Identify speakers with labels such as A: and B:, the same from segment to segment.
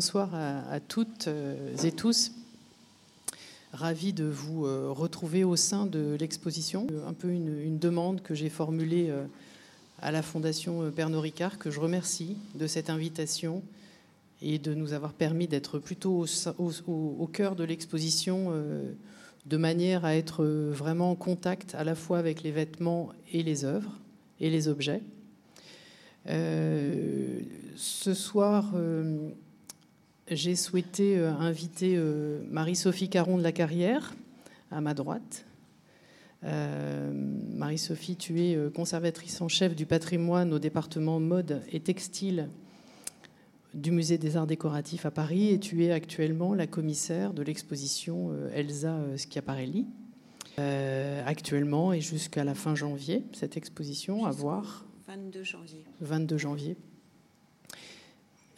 A: bonsoir à, toutes euh, et tous. Ravi de vous euh, retrouver au sein de l'exposition. Un peu une, demande que j'ai formulée à la Fondation Pernod Ricard, que je remercie de cette invitation et de nous avoir permis d'être plutôt au, cœur de l'exposition, de manière à être vraiment en contact à la fois avec les vêtements et les œuvres et les objets. Euh, ce soir, euh, j'ai souhaité euh, inviter Marie-Sophie Caron de la Carrière à ma droite. Marie-Sophie, tu es conservatrice en chef du patrimoine au département mode et textile du Musée des Arts Décoratifs à Paris et tu es actuellement la commissaire de l'exposition Elsa Schiaparelli. actuellement et jusqu'à la fin janvier, cette exposition à voir
B: 22 janvier.
A: 22 janvier.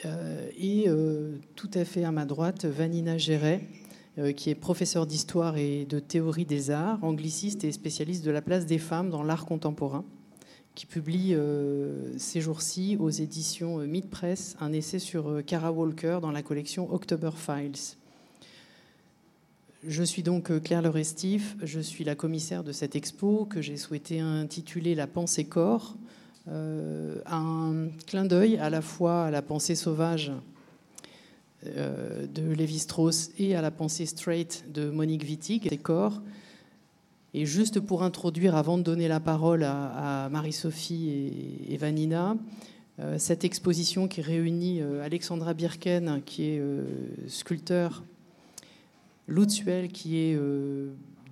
A: Euh, et euh, tout à fait à ma droite, Vanina Géret, euh, qui est professeure d'histoire et de théorie des arts, angliciste et spécialiste de la place des femmes dans l'art contemporain, qui publie ces jours-ci aux éditions Mid Press un essai sur Cara Walker dans la collection October Files. Je suis donc Claire Lerestif, je suis la commissaire de cette expo que j'ai souhaité intituler La pensée corps, un clin d'œil à la fois à la pensée sauvage euh, de Lévi-Strauss et à la pensée straight de Monique Wittig, des corps. Et juste pour introduire, avant de donner la parole à, Marie-Sophie et, Vanina, euh, cette exposition qui réunit Alexandra Birken, qui est sculpteur, Lutzuel, qui est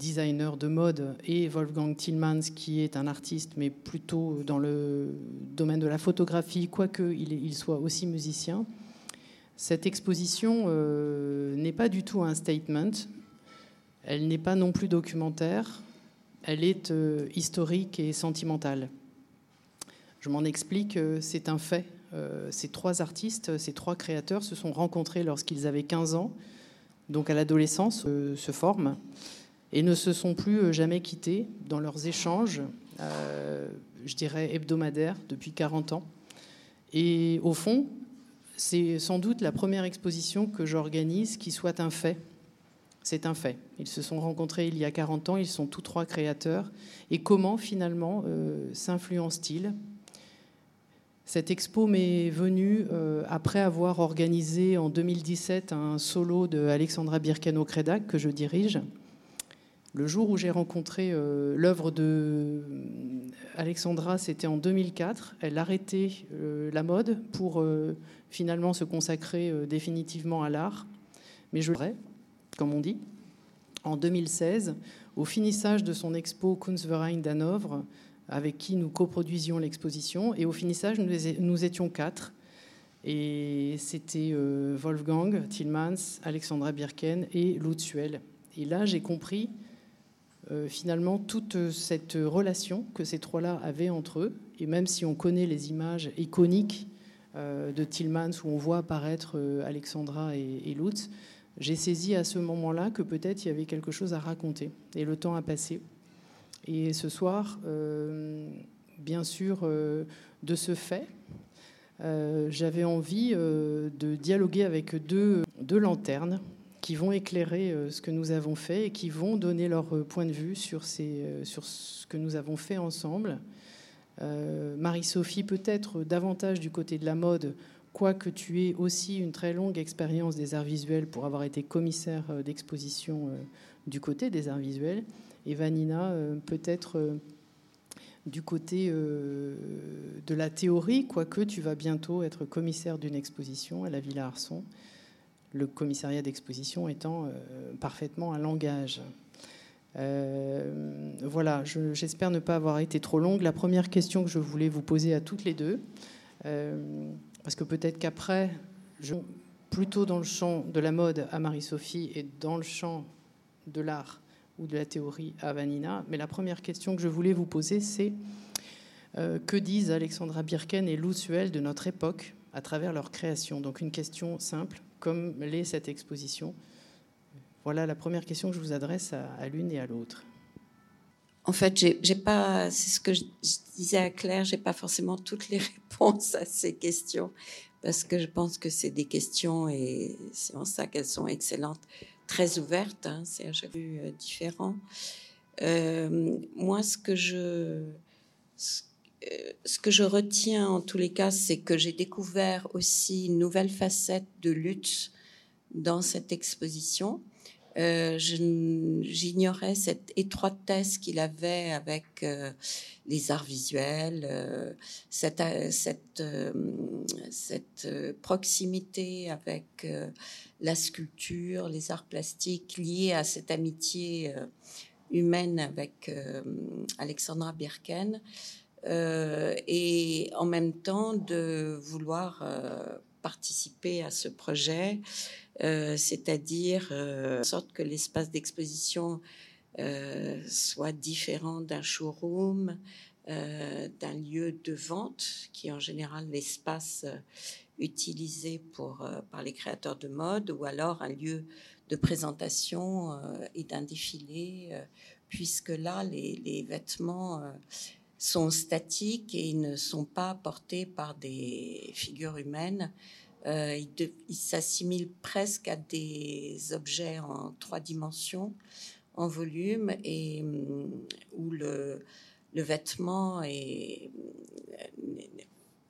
A: designer de mode, et Wolfgang Tillmans, qui est un artiste, mais plutôt dans le domaine de la photographie, quoique il, soit aussi musicien. Cette exposition euh, n'est pas du tout un statement, elle n'est pas non plus documentaire, elle est euh, historique et sentimentale. Je m'en explique, euh, c'est un fait. ces trois artistes, ces trois créateurs se sont rencontrés lorsqu'ils avaient 15 ans, donc à l'adolescence, se forment et ne se sont plus euh, jamais quittés dans leurs échanges, euh, je dirais hebdomadaires, depuis 40 ans. Et au fond, c'est sans doute la première exposition que j'organise qui soit un fait. C'est un fait. Ils se sont rencontrés il y a 40 ans, ils sont tous trois créateurs. Et comment finalement euh, s'influencent-ils Cette expo m'est venue après avoir organisé en 2017 un solo de Alexandra Birkano-Credac que je dirige le jour où j'ai rencontré euh, l'œuvre de euh, Alexandra, c'était en 2004. Elle arrêtait euh, la mode pour finalement se consacrer définitivement à l'art. Mais je comme on dit, en 2016, au finissage de son expo Kunstverein d'Hanovre, avec qui nous coproduisions l'exposition. Et au finissage, nous, étions quatre. Et c'était Wolfgang Tillmans, Alexandra Birken et Lutzuel. Et là, j'ai compris euh, finalement toute cette relation que ces trois-là avaient entre eux. Et même si on connaît les images iconiques euh, de Tillmans où on voit apparaître euh, Alexandra et, Lutz, j'ai saisi à ce moment-là que peut-être il y avait quelque chose à raconter. Et le temps a passé. Et ce soir, bien sûr, de ce fait, j'avais envie de dialoguer avec deux, deux lanternes qui vont éclairer euh, ce que nous avons fait et qui vont donner leur euh, point de vue euh, sur ce que nous avons fait ensemble. Marie-Sophie, peut-être davantage du côté de la mode, quoique tu aies aussi une très longue expérience des arts visuels pour avoir été commissaire d'exposition du côté des arts visuels. Et Vanina, peut-être du côté de la théorie, quoique tu vas bientôt être commissaire d'une exposition à la Villa Arson le commissariat d'exposition étant euh, parfaitement un langage. Euh, voilà, j'espère ne pas avoir été trop longue. La première question que je voulais vous poser à toutes les deux, euh, parce que peut-être qu'après, plutôt dans le champ de la mode à Marie-Sophie et dans le champ de l'art ou de la théorie à Vanina, mais la première question que je voulais vous poser, c'est que disent Alexandra Birken et Lou Suel de notre époque à travers leur création? Donc une question simple, comme l'est cette exposition Voilà la première question que je vous adresse à, l'une et à l'autre.
B: En fait, j'ai pas, c'est ce que je disais à Claire, j'ai pas forcément toutes les réponses à ces questions parce que je pense que c'est des questions, et c'est en ça qu'elles sont excellentes, très ouvertes, hein, c'est à chaque différent. moi, ce que je que je retiens en tous les cas, c'est que j'ai découvert aussi une nouvelle facette de lutte dans cette exposition. Euh, j'ignorais cette étroitesse qu'il avait avec euh, les arts visuels, euh, cette, cette, proximité avec la sculpture, les arts plastiques, liés à cette amitié humaine avec Alexandra Birken. Euh, et en même temps de vouloir euh, participer à ce projet, euh, c'est-à-dire en sorte que l'espace d'exposition soit différent d'un showroom, d'un lieu de vente, qui est en général l'espace utilisé pour, par les créateurs de mode, ou alors un lieu de présentation et d'un défilé, puisque là, les, les vêtements sont statiques et ne sont pas portés par des figures humaines. Euh, ils, s'assimilent presque à des objets en trois dimensions, en volume, et mm, où le, vêtement est.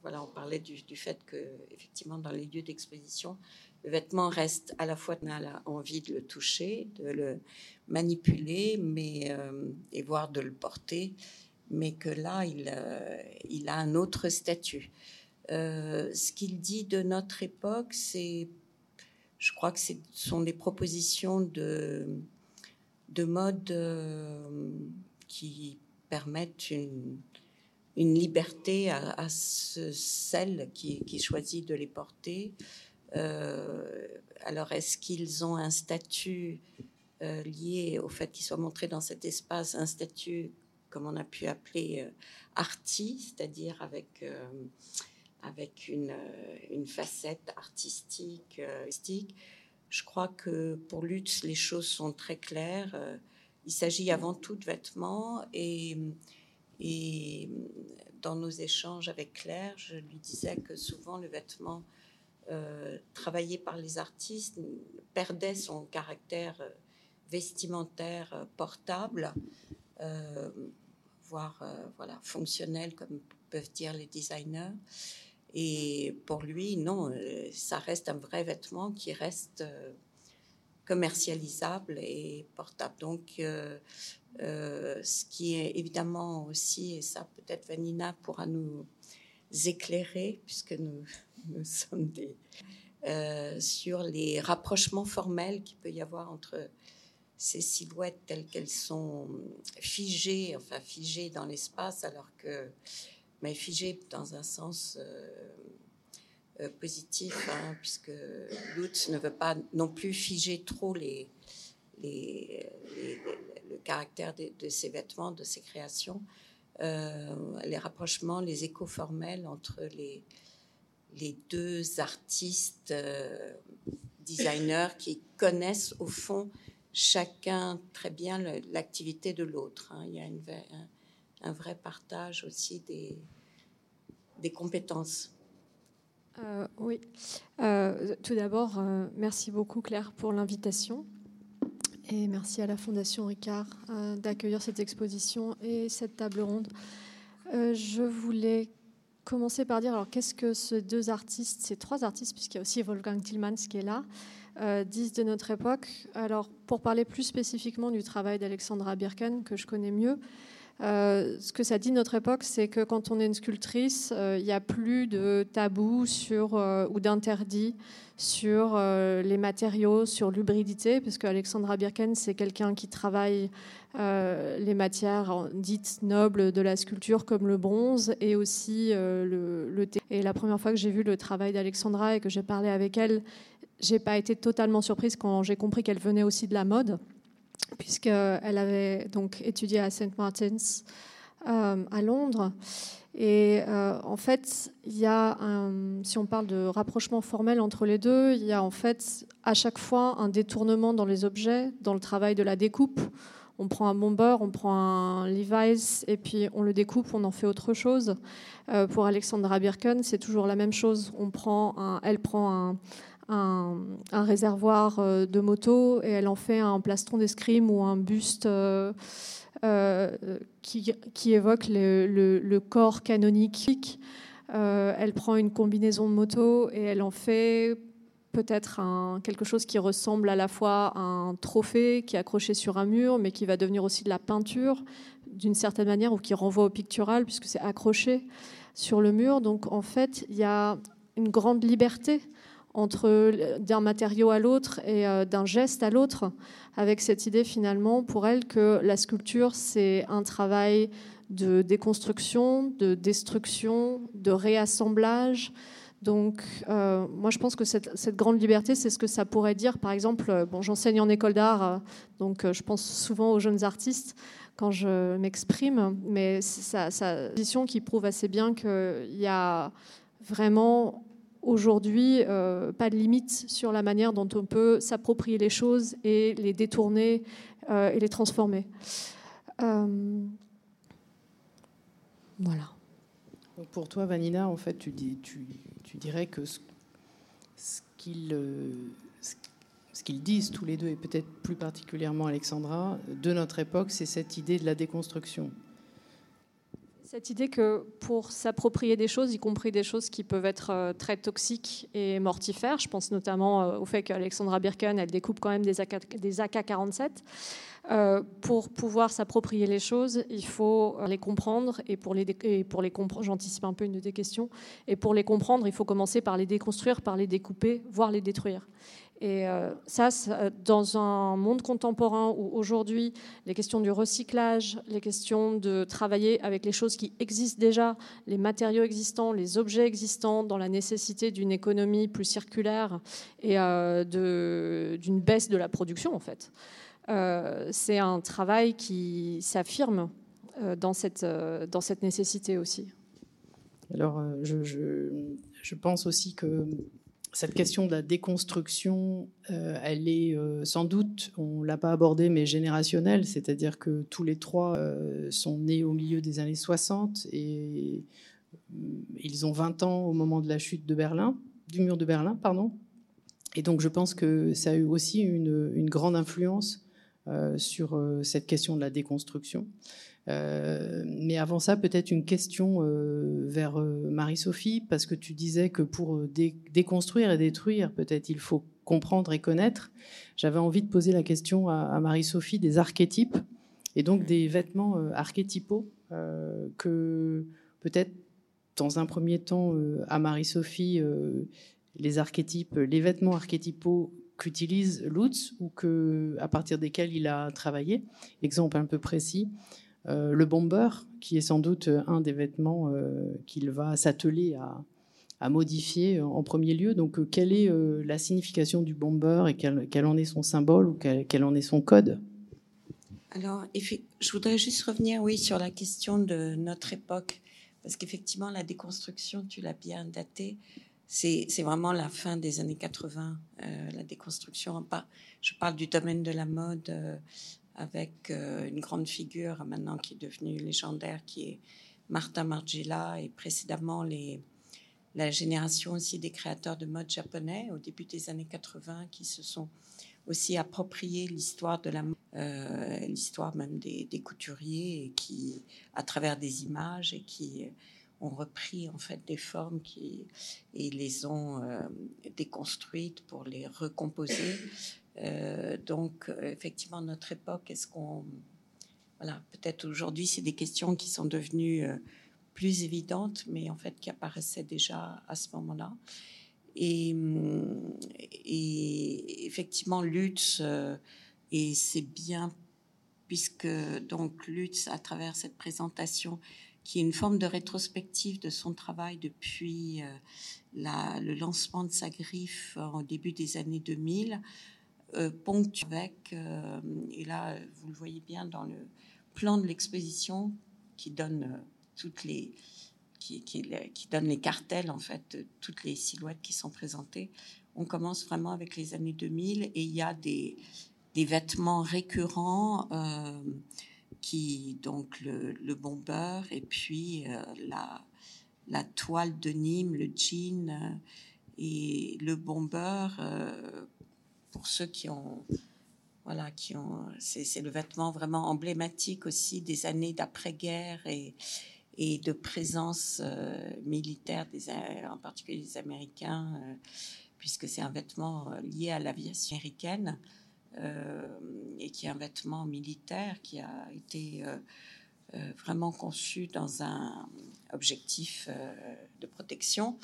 B: Voilà, on parlait du, fait que, effectivement, dans les lieux d'exposition, le vêtement reste à la fois, on a envie de le toucher, de le manipuler, mais, euh, et voire de le porter, mais que là, il, euh, il a un autre statut. Euh, ce qu'il dit de notre époque, c'est, je crois que ce sont des propositions de, de mode euh, qui permettent une, liberté à, celle qui, qui, choisit de les porter. alors, est-ce qu'ils ont un statut lié au fait qu'ils soient montrés dans cet espace, un statut comme on a pu appeler euh, arty, c'est-à-dire avec, euh, avec une, euh, une, facette artistique. Je crois que pour Lutz, les choses sont très claires. Il s'agit avant tout de vêtements et, et dans nos échanges avec Claire, je lui disais que souvent le vêtement travaillé par les artistes perdait son caractère vestimentaire portable euh, voire euh, voilà, fonctionnel, comme peuvent dire les designers. Et pour lui, non, euh, ça reste un vrai vêtement qui reste commercialisable et portable. Donc, ce qui est évidemment aussi, et ça peut-être Vanina pourra nous éclairer, puisque nous, nous sommes des, sur les rapprochements formels qu'il peut y avoir entre ces silhouettes telles qu'elles sont figées, enfin figées dans l'espace, alors que, mais figées dans un sens euh, euh, positif, hein, puisque Lutz ne veut pas non plus figer trop les, les, le caractère de, ses vêtements, de ses créations. Euh, les rapprochements, les échos formels entre les, les deux artistes designers qui connaissent au fond chacun très bien l'activité de l'autre. Hein. Il y a un, vrai partage aussi des, des compétences.
C: Euh, oui. Euh, tout d'abord, euh, merci beaucoup Claire pour l'invitation. Et merci à la Fondation Ricard d'accueillir cette exposition et cette table ronde. je voulais commencer par dire alors qu'est-ce que ces deux artistes, ces trois artistes, puisqu'il y a aussi Wolfgang Tillmans qui est là, euh, disent de notre époque. Alors, pour parler plus spécifiquement du travail d'Alexandra Birken, que je connais mieux, euh, ce que ça dit notre époque, c'est que quand on est une sculptrice, euh, il n'y a plus de tabou sur, ou d'interdit sur les matériaux, sur l'hybridité, parce qu'Alexandra Birken, c'est quelqu'un qui travaille les matières dites nobles de la sculpture, comme le bronze et aussi le, le thé. Et la première fois que j'ai vu le travail d'Alexandra et que j'ai parlé avec elle, j'ai pas été totalement surprise quand j'ai compris qu'elle venait aussi de la mode, puisqu'elle avait donc étudié à St. Martin's euh, à Londres. Et euh, en fait, il y a un, si on parle de rapprochement formel entre les deux, il y a en fait à chaque fois un détournement dans les objets, dans le travail de la découpe. On prend un bomber, on prend un Levi's et puis on le découpe, on en fait autre chose. Euh, pour Alexandra Birken, c'est toujours la même chose. On prend un, elle prend un, un, réservoir euh, de moto et elle en fait un plastron d'escrime ou un buste euh, qui, qui, évoque le, le, corps canonique. elle prend une combinaison de moto et elle en fait peut-être quelque chose qui ressemble à la fois à un trophée qui est accroché sur un mur, mais qui va devenir aussi de la peinture d'une certaine manière, ou qui renvoie au pictural, puisque c'est accroché sur le mur. Donc en fait, il y a une grande liberté entre d'un matériau à l'autre et euh, d'un geste à l'autre, avec cette idée finalement pour elle que la sculpture, c'est un travail de déconstruction, de destruction, de réassemblage, donc, euh, moi, je pense que cette, grande liberté, c'est ce que ça pourrait dire. Par exemple, euh, bon, j'enseigne en école d'art, euh, donc je pense souvent aux jeunes artistes quand je m'exprime, mais sa position qui prouve assez bien qu'il y a vraiment aujourd'hui pas de limite sur la manière dont on peut s'approprier les choses et les détourner et les transformer. voilà.
A: Pour toi, Vanina, en fait, tu, dirais que euh, ce qu'ils disent tous les deux, et peut-être plus particulièrement Alexandra, de notre époque, c'est cette idée de la déconstruction.
C: Cette idée que pour s'approprier des choses, y compris des choses qui peuvent être euh, très toxiques et mortifères, je pense notamment euh, au fait qu'Alexandra Birken, elle découpe quand même des AK-47, euh, pour pouvoir s'approprier les choses, il faut les comprendre et pour les, pour les comprendre, j'anticipe un peu une de tes questions, et pour les comprendre, il faut commencer par les déconstruire, par les découper, voire les détruire. Et euh, ça, dans un monde contemporain où aujourd'hui les questions du recyclage, les questions de travailler avec les choses qui existent déjà, les matériaux existants, les objets existants, dans la nécessité d'une économie plus circulaire et euh, d'une baisse de la production en fait. Euh, c'est un travail qui s'affirme dans, cette, dans cette nécessité aussi.
A: Alors, je, je, pense aussi que cette question de la déconstruction, elle est sans doute, on ne l'a pas abordée, mais générationnelle, c'est-à-dire que tous les trois sont nés au milieu des années 60 et ils ont 20 ans au moment de la chute de Berlin, du mur de Berlin, pardon. Et donc je pense que ça a eu aussi une, grande influence euh, sur euh, cette question de la déconstruction. Euh, mais avant ça, peut-être une question vers Marie-Sophie, parce que tu disais que pour déconstruire et détruire, peut-être il faut comprendre et connaître. J'avais envie de poser la question à, Marie-Sophie des archétypes et donc des vêtements archétypaux que peut-être dans un premier temps à Marie-Sophie les archétypes, les vêtements archétypaux qu'utilise Lutz ou que, à partir desquels il a travaillé. Exemple un peu précis, euh, le bomber, qui est sans doute un des vêtements euh, qu'il va s'atteler à, modifier en premier lieu. Donc, euh, quelle est la signification du bomber et quel, en est son symbole ou quel, en est son code?
B: Alors, je voudrais juste revenir, oui, sur la question de notre époque, parce qu'effectivement, la déconstruction, tu l'as bien datée, c'est vraiment la fin des années 80, euh, la déconstruction. Je parle du domaine de la mode euh, avec euh, une grande figure maintenant qui est devenue légendaire, qui est Martha Margiela, et précédemment les, la génération aussi des créateurs de mode japonais au début des années 80 qui se sont aussi approprié l'histoire de la l'histoire même des, des, couturiers et qui à travers des images et qui ont repris en fait des formes qui et les ont euh, déconstruites pour les recomposer. Euh, donc effectivement notre époque, est-ce qu'on voilà peut-être aujourd'hui c'est des questions qui sont devenues euh, plus évidentes, mais en fait qui apparaissaient déjà à ce moment-là. Et, et, effectivement Lutz et c'est bien puisque donc Lutz à travers cette présentation qui est une forme de rétrospective de son travail depuis euh, le lancement de sa griffe au début des années 2000, euh, ponctué avec, euh, et là vous le voyez bien dans le plan de l'exposition qui donne euh, toutes les qui, qui, donne les cartels en fait toutes les silhouettes qui sont présentées. On commence vraiment avec les années 2000 et il y a des des vêtements récurrents qui donc le, le, bomber et puis la, la toile de Nîmes, le jean et le bomber. Pour ceux qui ont voilà, qui ont, c'est, le vêtement vraiment emblématique aussi des années d'après-guerre et, et de présence euh, militaire, des, en particulier des Américains, euh, puisque c'est un vêtement euh, lié à l'aviation américaine et qui est un vêtement militaire qui a été vraiment conçu dans un objectif de protection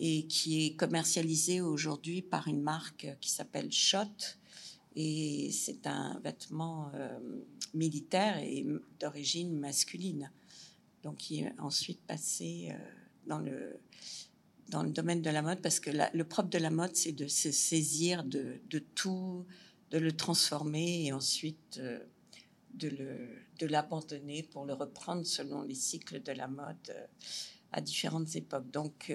B: et qui est commercialisé aujourd'hui par une marque qui s'appelle Shot et c'est un vêtement euh, militaire et d'origine masculine. Donc, il est ensuite passé euh, dans, le, dans le domaine de la mode parce que le propre de la mode, c'est de se saisir de, tout, de le transformer et ensuite euh, de, l'abandonner pour le reprendre selon les cycles de la mode à différentes époques. Donc,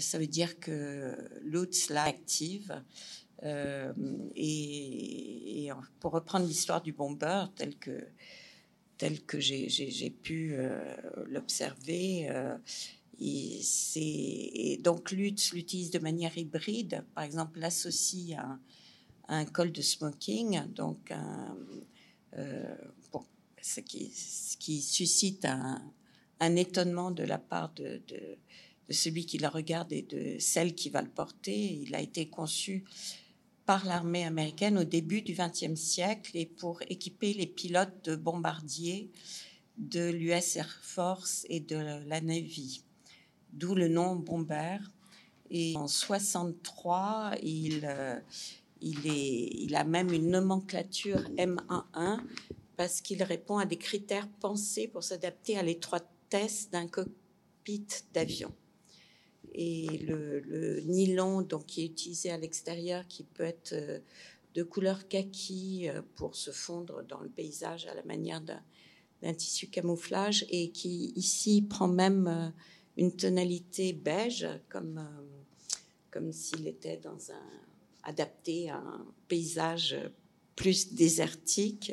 B: ça veut dire que l'outil active euh, et, pour reprendre l'histoire du bomber tel que, tel que j'ai pu euh, l'observer, euh, donc Lutz l'utilise de manière hybride, par exemple l'associe à, un col de smoking, donc ce, qui, ce, qui, suscite un, un, étonnement de la part de, de, celui qui la regarde et de celle qui va le porter. Il a été conçu par l'armée américaine au début du XXe siècle et pour équiper les pilotes de bombardiers de l'US Air Force et de la Navy, d'où le nom Bomber. Et en 63, il, euh, il, a même une nomenclature M11 parce qu'il répond à des critères pensés pour s'adapter à l'étroitesse d'un cockpit d'avion et le, nylon donc, qui est utilisé à l'extérieur, qui peut être euh, de couleur kaki euh, pour se fondre dans le paysage à la manière d'un tissu camouflage et qui ici prend même euh, une tonalité beige comme, comme s'il était dans un, adapté à un paysage plus désertique.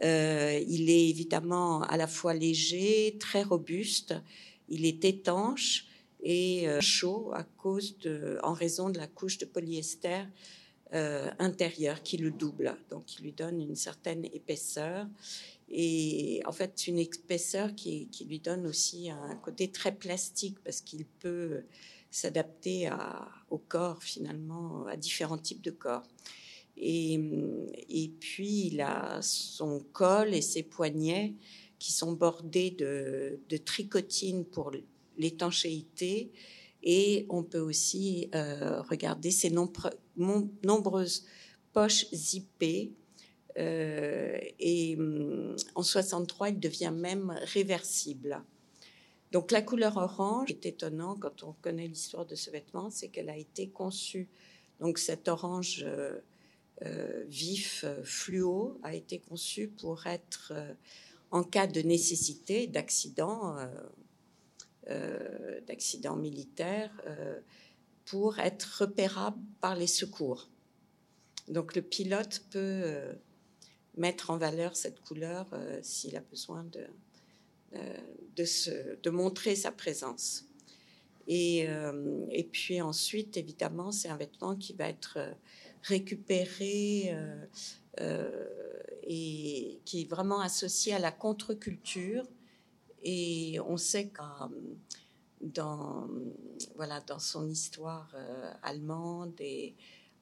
B: il est évidemment à la fois léger, très robuste, il est étanche et euh, chaud à cause de, en raison de la couche de polyester euh, intérieure qui le double, donc qui lui donne une certaine épaisseur et en fait une épaisseur qui, qui lui donne aussi un côté très plastique parce qu'il peut s'adapter au corps finalement, à différents types de corps. Et, et, puis il a son col et ses poignets qui sont bordés de, de tricotine pour l'étanchéité et on peut aussi euh, regarder ces nombreuses poches zippées. Euh, et mm, en 63, il devient même réversible. Donc la couleur orange est étonnant quand on connaît l'histoire de ce vêtement, c'est qu'elle a été conçue. Donc cet orange euh, vif fluo a été conçu pour être en cas de nécessité, d'accident, d'accidents militaires euh, pour être repérable par les secours. Donc le pilote peut euh, mettre en valeur cette couleur s'il a besoin de, de, de, montrer sa présence. Et, et, puis ensuite, évidemment, c'est un vêtement qui va être récupéré et qui est vraiment associé à la contre-culture et on sait que dans, voilà, dans son histoire euh, allemande et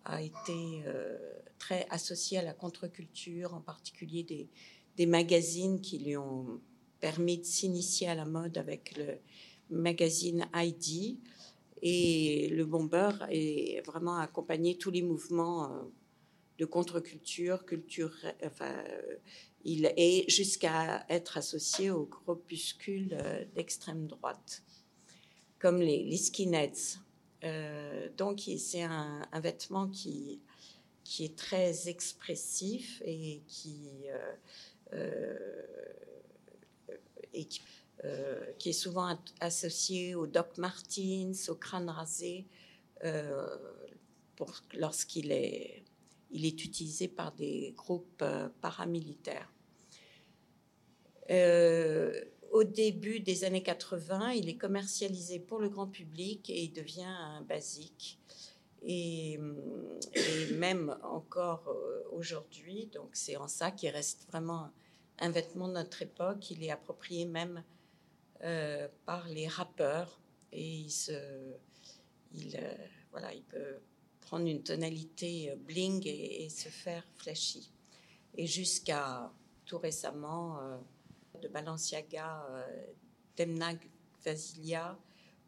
B: a été euh, très associé à la contre-culture, en particulier des, des, magazines qui lui ont permis de s'initier à la mode avec le magazine ID. Et le bomber est vraiment accompagné tous les mouvements euh, de contre-culture, culture, enfin, il est jusqu'à être associé aux groupuscules euh, d'extrême droite, comme les, skinheads. Euh, donc, c'est un, vêtement qui, qui est très expressif et qui, euh, et qui, qui, est souvent associé aux Doc Martens, au crâne rasé, lorsqu'il est il est utilisé par des groupes paramilitaires. au début des années 80, il est commercialisé pour le grand public et il devient un basique. Et, même encore aujourd'hui, donc c'est en ça qu'il reste vraiment un vêtement de notre époque. Il est approprié même euh, par les rappeurs et il, se, il, euh, voilà, il peut prendre une tonalité euh, bling et, se faire flashy. Et jusqu'à tout récemment, de Balenciaga, Demna Vasilia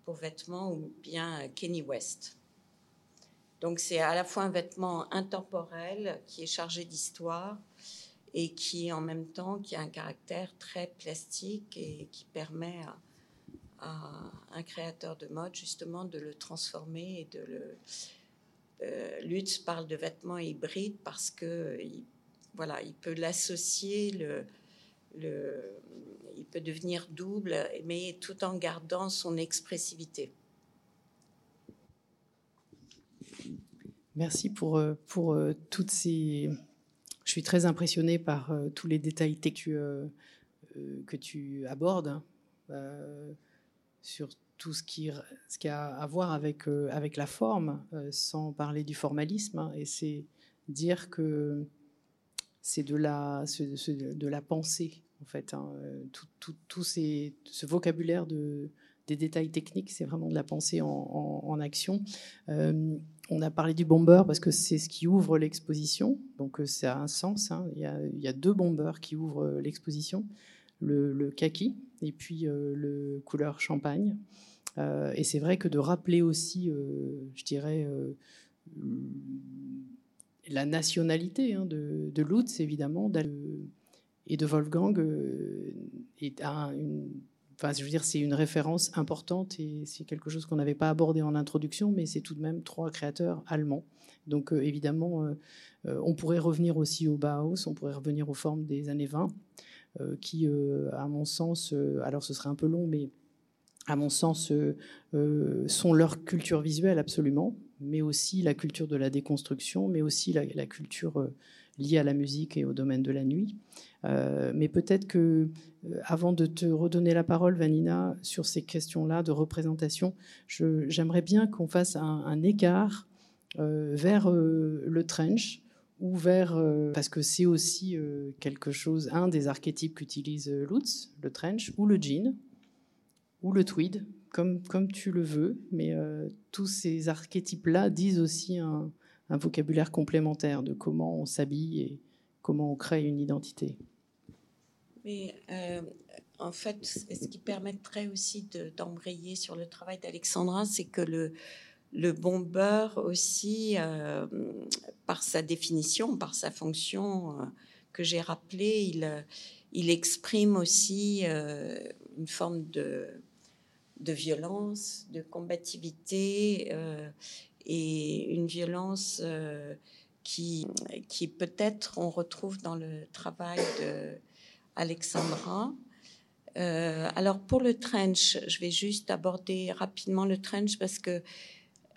B: pour vêtements ou bien Kenny West. Donc c'est à la fois un vêtement intemporel qui est chargé d'histoire et qui en même temps qui a un caractère très plastique et qui permet à, un créateur de mode justement de le transformer et de le euh, Lutz parle de vêtements hybrides parce que il, voilà il peut l'associer le, il peut devenir double mais tout en gardant son expressivité.
A: Merci pour, euh, pour euh, toutes ces je suis très impressionnée par euh, tous les détails que tu, euh, euh, que tu abordes sur tout ce qui, a à voir avec, avec la forme, sans parler du formalisme. Hein, et c'est dire que c'est de la, pensée, en fait. Hein, tout, tout, ce vocabulaire de, des détails techniques, c'est vraiment de la pensée en, action. On a parlé du bomber parce que c'est ce qui ouvre l'exposition, donc euh, ça a un sens. Hein. Il, y a, deux bombers qui ouvrent euh, l'exposition, le, kaki et puis euh, le couleur champagne. Et c'est vrai que de rappeler aussi, je dirais, la nationalité hein, de, Lutz, évidemment, et de Wolfgang, une je veux dire, c'est une référence importante et c'est quelque chose qu'on n'avait pas abordé en introduction, mais c'est tout de même trois créateurs allemands. Donc, euh, évidemment, euh, euh, on pourrait revenir aussi au Bauhaus, on pourrait revenir aux formes des années 20, qui, à mon sens, alors ce serait un peu long, mais à mon sens, sont leur culture visuelle absolument, mais aussi la culture de la déconstruction, mais aussi la, culture liée à la musique et au domaine de la nuit. Euh, mais peut-être que, euh, avant de te redonner la parole, Vanina, sur ces questions-là de représentation, j'aimerais bien qu'on fasse un, écart euh, vers le trench ou vers parce que c'est aussi quelque chose, un des archétypes qu'utilise Lutz, le trench ou le jean ou le tweed, comme, comme tu le veux, mais tous ces archétypes-là disent aussi un, vocabulaire complémentaire de comment on s'habille et comment on crée une identité.
B: Mais euh, en fait, ce qui permettrait aussi d'embrayer sur le travail d'Alexandra, c'est que le, le bomber aussi, euh, par sa définition, par sa fonction euh, que j'ai rappelée, il, il exprime aussi une forme de, de violence, de combativité et une violence qui, qui peut-être on retrouve dans le travail de. Euh, alors pour le trench, je vais juste aborder rapidement le trench parce que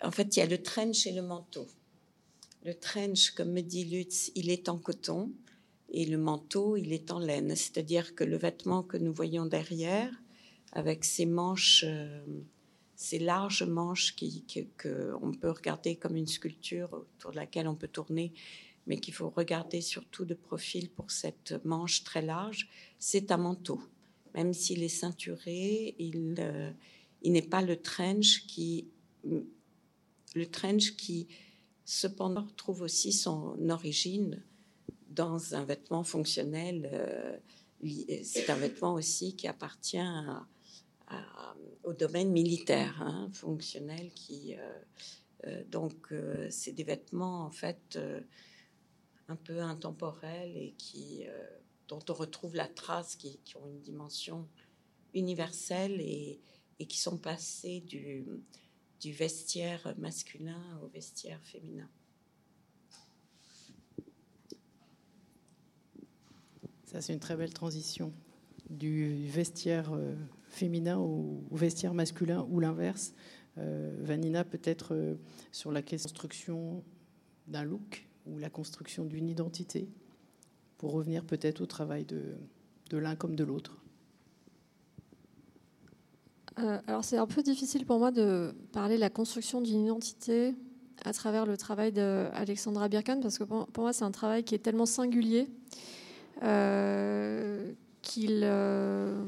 B: en fait il y a le trench et le manteau. Le trench, comme me dit Lutz, il est en coton et le manteau, il est en laine. C'est-à-dire que le vêtement que nous voyons derrière, avec ses manches, euh, larges manches qui, que, on peut regarder comme une sculpture autour de laquelle on peut tourner mais qu'il faut regarder surtout de profil pour cette manche très large, c'est un manteau. Même s'il est ceinturé, il, euh, n'est pas le trench qui, le trench qui cependant trouve aussi son origine dans un vêtement fonctionnel. Euh, c'est un vêtement aussi qui appartient au domaine militaire, hein, fonctionnel, qui euh, donc c'est des vêtements en fait un peu intemporels et qui, euh, dont on retrouve la trace, qui, ont une dimension universelle et, qui sont passés du, vestiaire masculin au vestiaire féminin.
A: Ça, c'est une très belle transition du vestiaire euh, féminin au, vestiaire masculin ou l'inverse. Euh, Vanina, peut-être sur la construction d'un look ou la construction d'une identité, pour revenir peut-être au travail de, l'un comme de l'autre
C: euh, Alors c'est un peu difficile pour moi de parler de la construction d'une identité à travers le travail d'Alexandra Birkan, parce que pour, moi c'est un travail qui est tellement singulier euh, qu'il euh,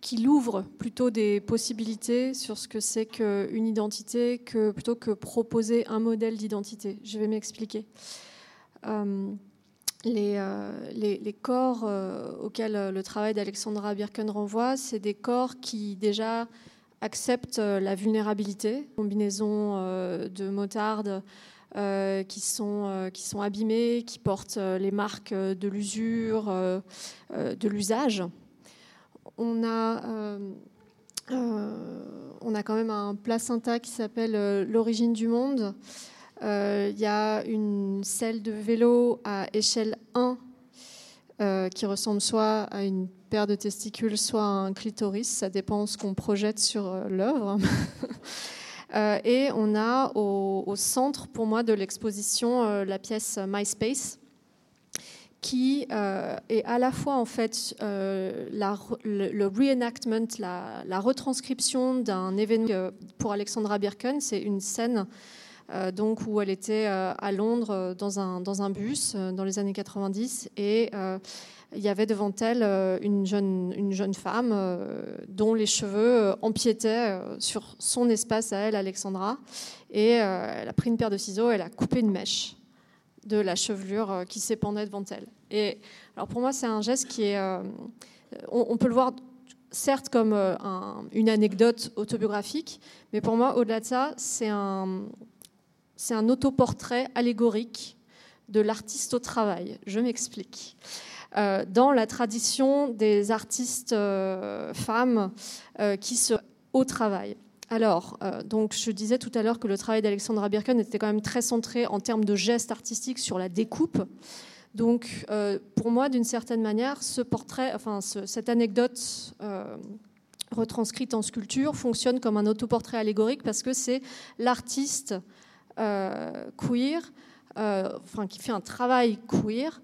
C: qu'il ouvre plutôt des possibilités sur ce que c'est qu'une identité plutôt que proposer un modèle d'identité. Je vais m'expliquer. Euh, euh, les, corps euh, auxquels le travail d'Alexandra Birken renvoie, c'est des corps qui déjà acceptent la vulnérabilité, combinaison de motarde qui, sont, qui sont abîmés, qui portent les marques de l'usure, de l'usage on a, euh, euh, on a quand même un placenta qui s'appelle euh, L'origine du monde. Il y a une selle de vélo à échelle 1 qui ressemble soit à une paire de testicules, soit à un clitoris. Ça dépend ce qu'on projette sur l'œuvre. et on a au, au, centre, pour moi, de l'exposition la pièce MySpace, qui euh, est à la fois en fait euh, le, reenactment, la, retranscription d'un événement pour Alexandra Birken. C'est une scène euh, donc où elle était à Londres dans un, dans un bus dans les années 90 et il y avait devant elle une jeune, une jeune femme dont les cheveux empiétaient sur son espace à elle, Alexandra. Et elle a pris une paire de ciseaux, elle a coupé une mèche de la chevelure euh, qui s'épandait devant elle. Et alors pour moi, c'est un geste qui est. Euh, on, peut le voir certes comme euh, une anecdote autobiographique, mais pour moi, au-delà de ça, c'est un, c'est un autoportrait allégorique de l'artiste au travail. Je m'explique. dans la tradition des artistes femmes qui se au travail. Alors, euh, donc je disais tout à l'heure que le travail d'Alexandra Birken était quand même très centré en termes de gestes artistiques sur la découpe. Donc, euh, pour moi, d'une certaine manière, ce portrait, cette anecdote euh, retranscrite en sculpture fonctionne comme un autoportrait allégorique parce que c'est l'artiste queer, enfin, qui fait un travail queer.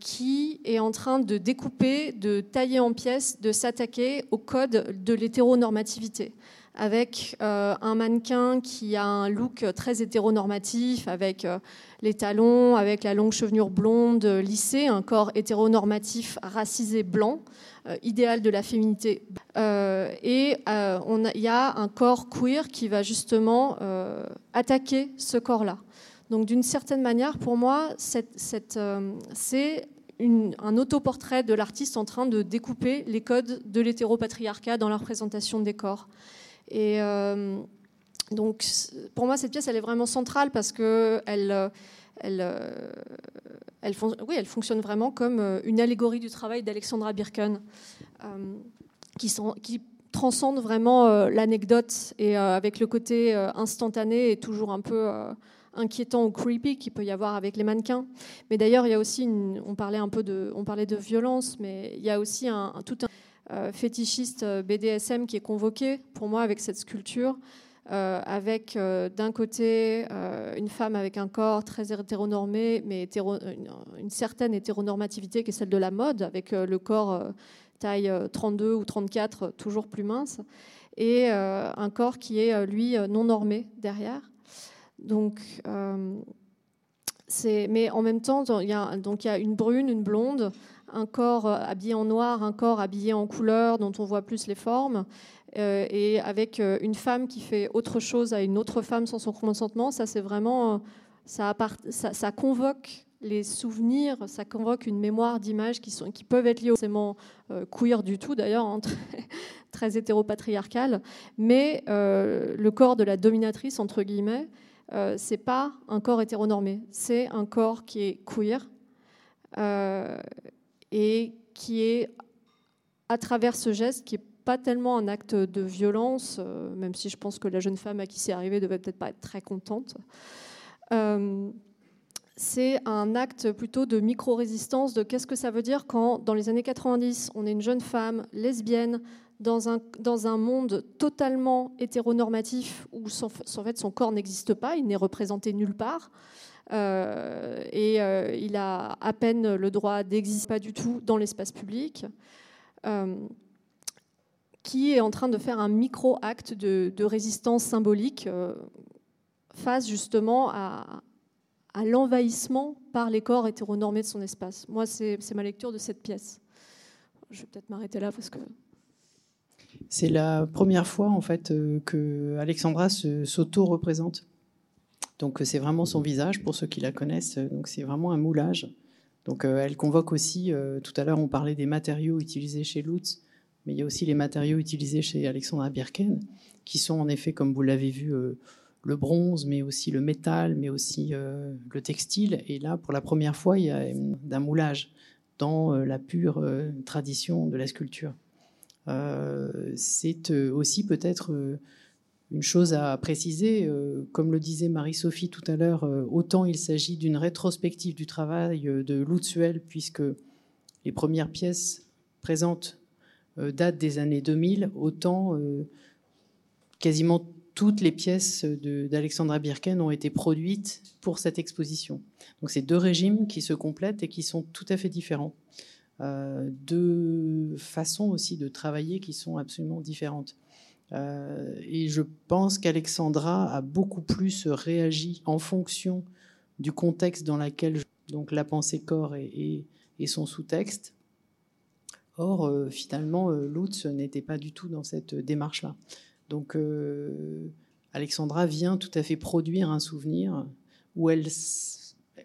C: qui est en train de découper, de tailler en pièces, de s'attaquer au code de l'hétéronormativité avec euh, un mannequin qui a un look très hétéronormatif, avec euh, les talons, avec la longue chevelure blonde lissée, un corps hétéronormatif racisé blanc, euh, idéal de la féminité. et il y a un corps queer qui va justement attaquer ce corps-là. Donc d'une certaine manière, pour moi, c'est un autoportrait de l'artiste en train de découper les codes de l'hétéropatriarcat dans la représentation des corps. Et euh, donc, pour moi, cette pièce, elle est vraiment centrale parce que elle, euh, elle, oui, elle fonctionne vraiment comme euh, une allégorie du travail d'Alexandra Birken, qui, transcende vraiment l'anecdote et avec le côté instantané et toujours un peu inquiétant ou creepy qu'il peut y avoir avec les mannequins. Mais d'ailleurs, il y a aussi, on parlait un peu de, on parlait de violence, mais il y a aussi un, tout un euh, fétichiste euh, BDSM qui est convoqué pour moi avec cette sculpture. Euh, avec d'un côté une femme avec un corps très hétéronormé, mais une, certaine hétéronormativité qui est celle de la mode, avec le corps taille 32 ou 34, toujours plus mince, et un corps qui est, lui, non normé derrière. Donc, mais en même temps, il y, a, donc, il y a une brune, une blonde, un corps euh, habillé en noir, un corps habillé en couleur dont on voit plus les formes, euh, et avec euh, une femme qui fait autre chose à une autre femme sans son consentement, ça c'est vraiment, ça, convoque les souvenirs, ça convoque une mémoire d'images qui, sont, qui peuvent être liées au queer du tout d'ailleurs, hein, très, très mais le corps de la dominatrice, entre guillemets, c'est pas un corps hétéronormé, c'est un corps qui est queer et qui est, à travers ce geste, qui n'est pas tellement un acte de violence, euh, même si je pense que la jeune femme à qui c'est arrivé devait peut-être pas être très contente. Euh, c'est un acte plutôt de micro-résistance de qu'est-ce que ça veut dire quand, dans les années 90, on est une jeune femme lesbienne dans un, dans un monde totalement hétéronormatif où son, en fait, son corps n'existe pas, il n'est représenté nulle part. Euh, et euh, il a à peine le droit d'exister pas du tout dans l'espace public, euh, qui est en train de faire un micro-acte de, résistance symbolique face justement à, à l'envahissement par les corps hétéronormés de son espace. Moi, c'est ma lecture de cette pièce. Je vais peut-être m'arrêter là parce que
A: c'est la première fois en fait euh, que Alexandra s'auto-représente. Donc c'est vraiment son visage pour ceux qui la connaissent. Donc c'est vraiment un moulage. Donc euh, elle convoque aussi. Euh, tout à l'heure on parlait des matériaux utilisés chez Lutz, mais il y a aussi les matériaux utilisés chez Alexandra Birken, qui sont en effet, comme vous l'avez vu, le bronze, mais aussi le métal, mais aussi le textile. Et là, pour la première fois, il y a un moulage dans la pure tradition de la sculpture. Euh, c'est euh, aussi peut-être euh, une chose à préciser, comme le disait Marie-Sophie tout à l'heure, autant il s'agit d'une rétrospective du travail de Lutzuel, puisque les premières pièces présentes datent des années 2000, autant quasiment toutes les pièces d'Alexandra Birken ont été produites pour cette exposition. Donc c'est deux régimes qui se complètent et qui sont tout à fait différents. Euh, deux façons aussi de travailler qui sont absolument différentes. Euh, et je pense qu'Alexandra a beaucoup plus réagi en fonction du contexte dans lequel donc la pensée corps et, son sous-texte. Or, euh, finalement, Lutz n'était pas du tout dans cette démarche-là. Donc, Alexandra vient tout à fait produire un souvenir où elle,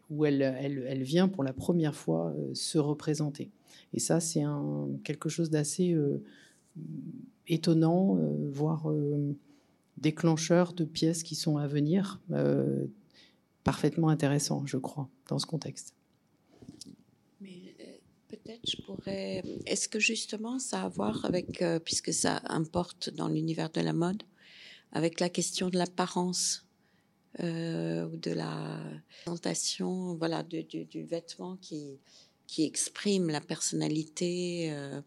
A: où elle, elle vient pour la première fois se représenter. Et ça, c'est quelque chose d'assez euh, étonnant, euh, voire euh, déclencheur de pièces qui sont à venir, parfaitement intéressant, je crois, dans ce contexte.
B: Peut-être je pourrais. Est-ce que justement ça a à voir avec, puisque ça importe dans l'univers de la mode, avec la question de l'apparence ou de la présentation, voilà, du vêtement qui qui exprime la personnalité, euh,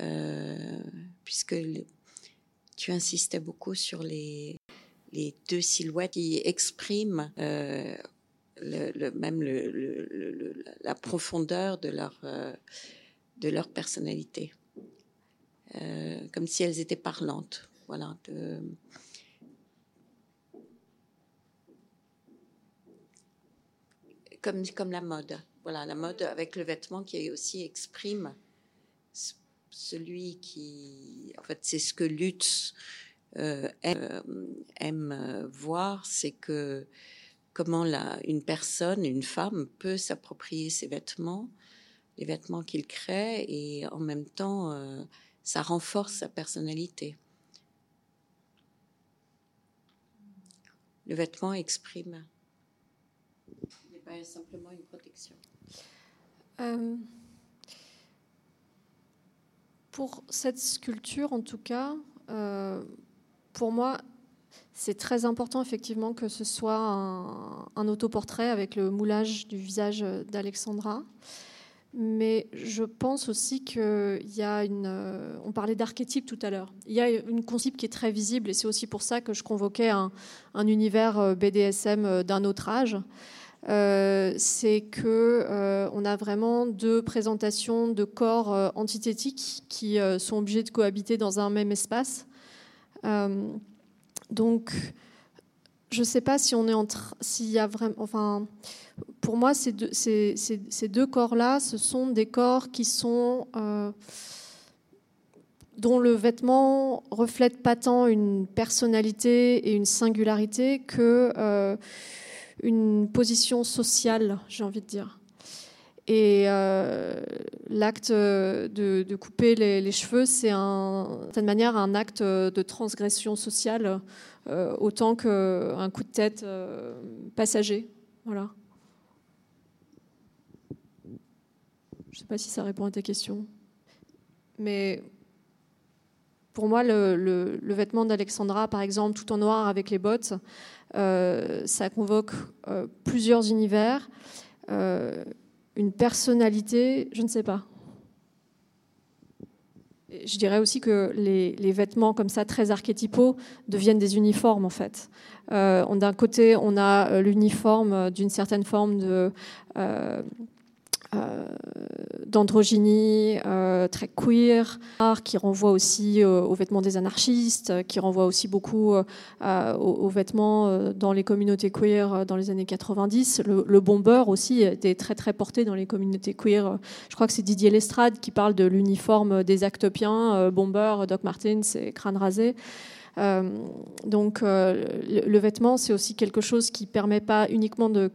B: euh, puisque tu insistais beaucoup sur les, les deux silhouettes qui expriment euh, même la profondeur de leur, de leur personnalité, comme si elles étaient parlantes. Voilà. Comme, comme la mode. Voilà, la mode avec le vêtement qui aussi exprime celui qui, en fait, c'est ce que Lutz euh, aime, voir, c'est que comment la, une personne, une femme peut s'approprier ses vêtements, les vêtements qu'il crée, et en même temps, euh, ça renforce sa personnalité. Le vêtement exprime, il n'est pas simplement une protection. Euh,
C: pour cette sculpture, en tout cas, euh, pour moi, c'est très important effectivement que ce soit un, autoportrait avec le moulage du visage d'Alexandra. Mais je pense aussi qu'il y a une. Euh, on parlait d'archétype tout à l'heure. Il y a une concept qui est très visible et c'est aussi pour ça que je convoquais un, un univers BDSM d'un autre âge. Euh, c'est que euh, on a vraiment deux présentations de corps euh, antithétiques qui sont obligés de cohabiter dans un même espace. donc, je ne sais pas si on est entre, s'il y a vraiment, enfin, pour moi, ces deux, ces, deux corps-là, ce sont des corps qui sont dont le vêtement reflète pas tant une personnalité et une singularité que une position sociale, j'ai envie de dire. Et euh, l'acte de, couper les, cheveux, c'est d'une certaine manière un acte de transgression sociale, euh, autant qu'un coup de tête euh, passager. Voilà. Je ne sais pas si ça répond à ta question. Mais pour moi, le, vêtement d'Alexandra, par exemple, tout en noir avec les bottes, ça convoque euh, plusieurs univers, euh, une personnalité, je ne sais pas. je dirais aussi que les, vêtements comme ça, très archétypaux, deviennent des uniformes en fait. D'un côté, on a l'uniforme d'une certaine forme de euh, d'androgynie euh, très queer, qui renvoie aussi euh, aux vêtements des anarchistes, qui renvoie aussi beaucoup aux, vêtements dans les communautés queer dans les années 90. Le, bomber aussi était très très porté dans les communautés queer. Je crois que c'est Didier Lestrade qui parle de l'uniforme des actopiens, bomber, Doc Martens et crâne rasé. Euh, donc euh, le, vêtement, c'est aussi quelque chose qui permet pas uniquement de,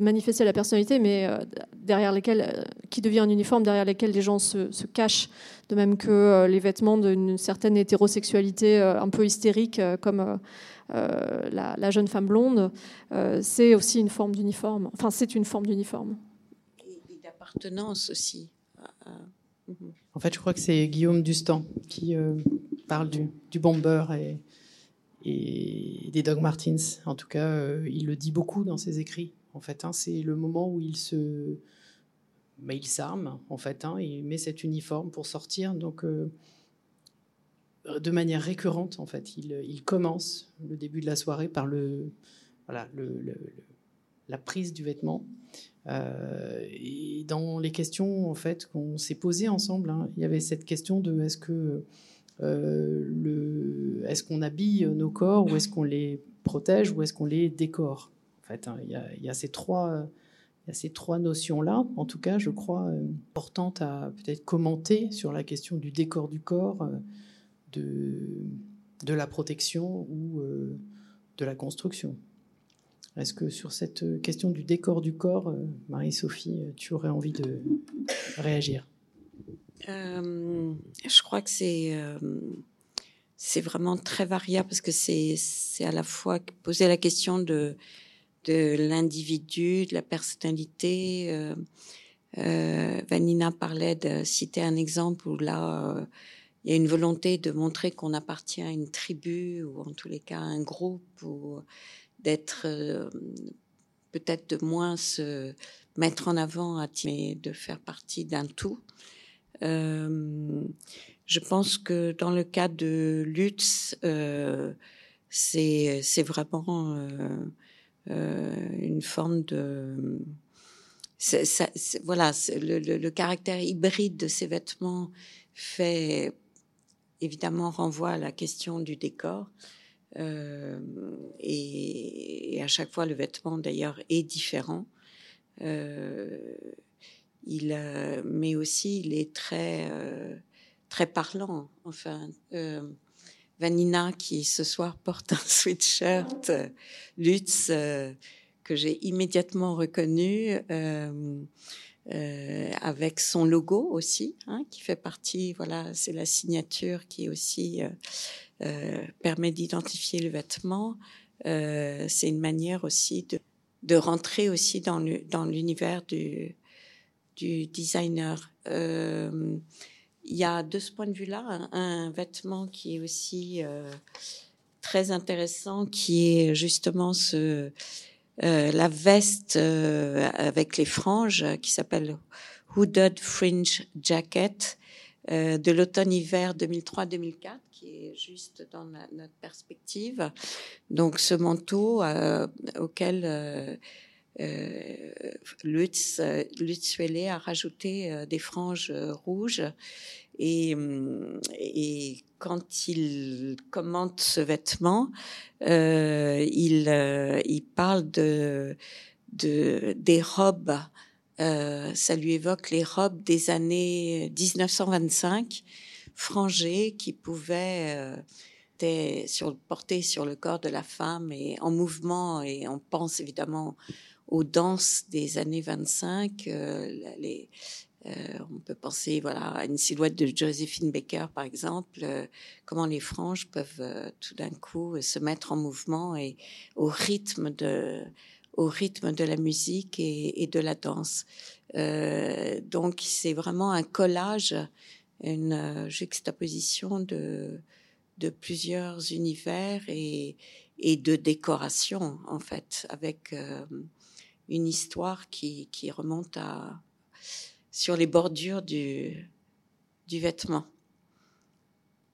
C: manifester la personnalité, mais euh, derrière lesquels, qui devient un uniforme derrière lesquels les gens se, cachent, de même que les vêtements d'une certaine hétérosexualité un peu hystérique, comme la, jeune femme blonde, c'est aussi une forme d'uniforme. Enfin, c'est une forme d'uniforme.
B: Et, d'appartenance aussi.
A: En fait, je crois que c'est Guillaume Dustan qui parle du, bomber et, des Dog Martins. En tout cas, euh, il le dit beaucoup dans ses écrits. En fait, hein, c'est le moment où il se, bah, il s'arme. En fait, hein, il met cet uniforme pour sortir. Donc, euh, de manière récurrente, en fait, il, il, commence le début de la soirée par le, voilà, le, la prise du vêtement. Euh, et dans les questions en fait qu'on s'est posées ensemble, hein, il y avait cette question de est-ce que euh, est-ce qu'on habille nos corps ou est-ce qu'on les protège ou est-ce qu'on les décore? En fait, hein, il, y a, ces trois, ces trois notions-là, en tout cas, je crois, euh, importantes à peut-être commenter sur la question du décor du corps, euh, de, la protection ou de la construction. Est-ce que sur cette question du décor du corps, Marie-Sophie, tu aurais envie de réagir?
B: Je crois que c'est euh, c'est vraiment très variable parce que c'est à la fois poser la question de de l'individu, de la personnalité. Euh, euh, Vanina parlait de citer un exemple où là il y a une volonté de montrer qu'on appartient à une tribu ou en tous les cas à un groupe ou d'être peut-être de moins se mettre en avant, mais de faire partie d'un tout. Euh, je pense que dans le cas de Lutz, euh, c'est vraiment euh, euh, une forme de voilà, le, le, le, caractère hybride de ces vêtements fait évidemment renvoie à la question du décor. Euh, et, et, à chaque fois, le vêtement d'ailleurs est différent. Euh, il, euh, mais aussi il est très, euh, très parlant. Enfin, euh, Vanina qui ce soir porte un sweatshirt Lutz que j'ai immédiatement reconnu. avec son logo aussi, hein, qui fait partie, voilà, c'est la signature qui aussi permet d'identifier le vêtement. c'est une manière aussi de, de rentrer aussi dans l'univers du, du designer. Euh, il y a de ce point de vue-là un, vêtement qui est aussi euh, très intéressant, qui est justement ce, euh, la veste avec les franges qui s'appelle Hooded Fringe Jacket de l'automne-hiver 2003-2004 qui est juste dans notre perspective. Donc ce manteau auquel euh, Lutz, Lutz a rajouté euh, des franges euh, rouges et, et, quand il commente ce vêtement, euh, il, euh, il, parle de, de des robes. Euh, ça lui évoque les robes des années 1925, frangées, qui pouvaient être sur, porter sur le corps de la femme et en mouvement. Et on pense évidemment aux danses des années 25. Euh, les, euh, on peut penser voilà, à une silhouette de Josephine Baker, par exemple, euh, comment les franges peuvent tout d'un coup se mettre en mouvement et au rythme de, au rythme de la musique et, de la danse. donc c'est vraiment un collage, une juxtaposition de, de plusieurs univers et, et de décoration en fait, avec une histoire qui, remonte sur les bordures du, vêtement.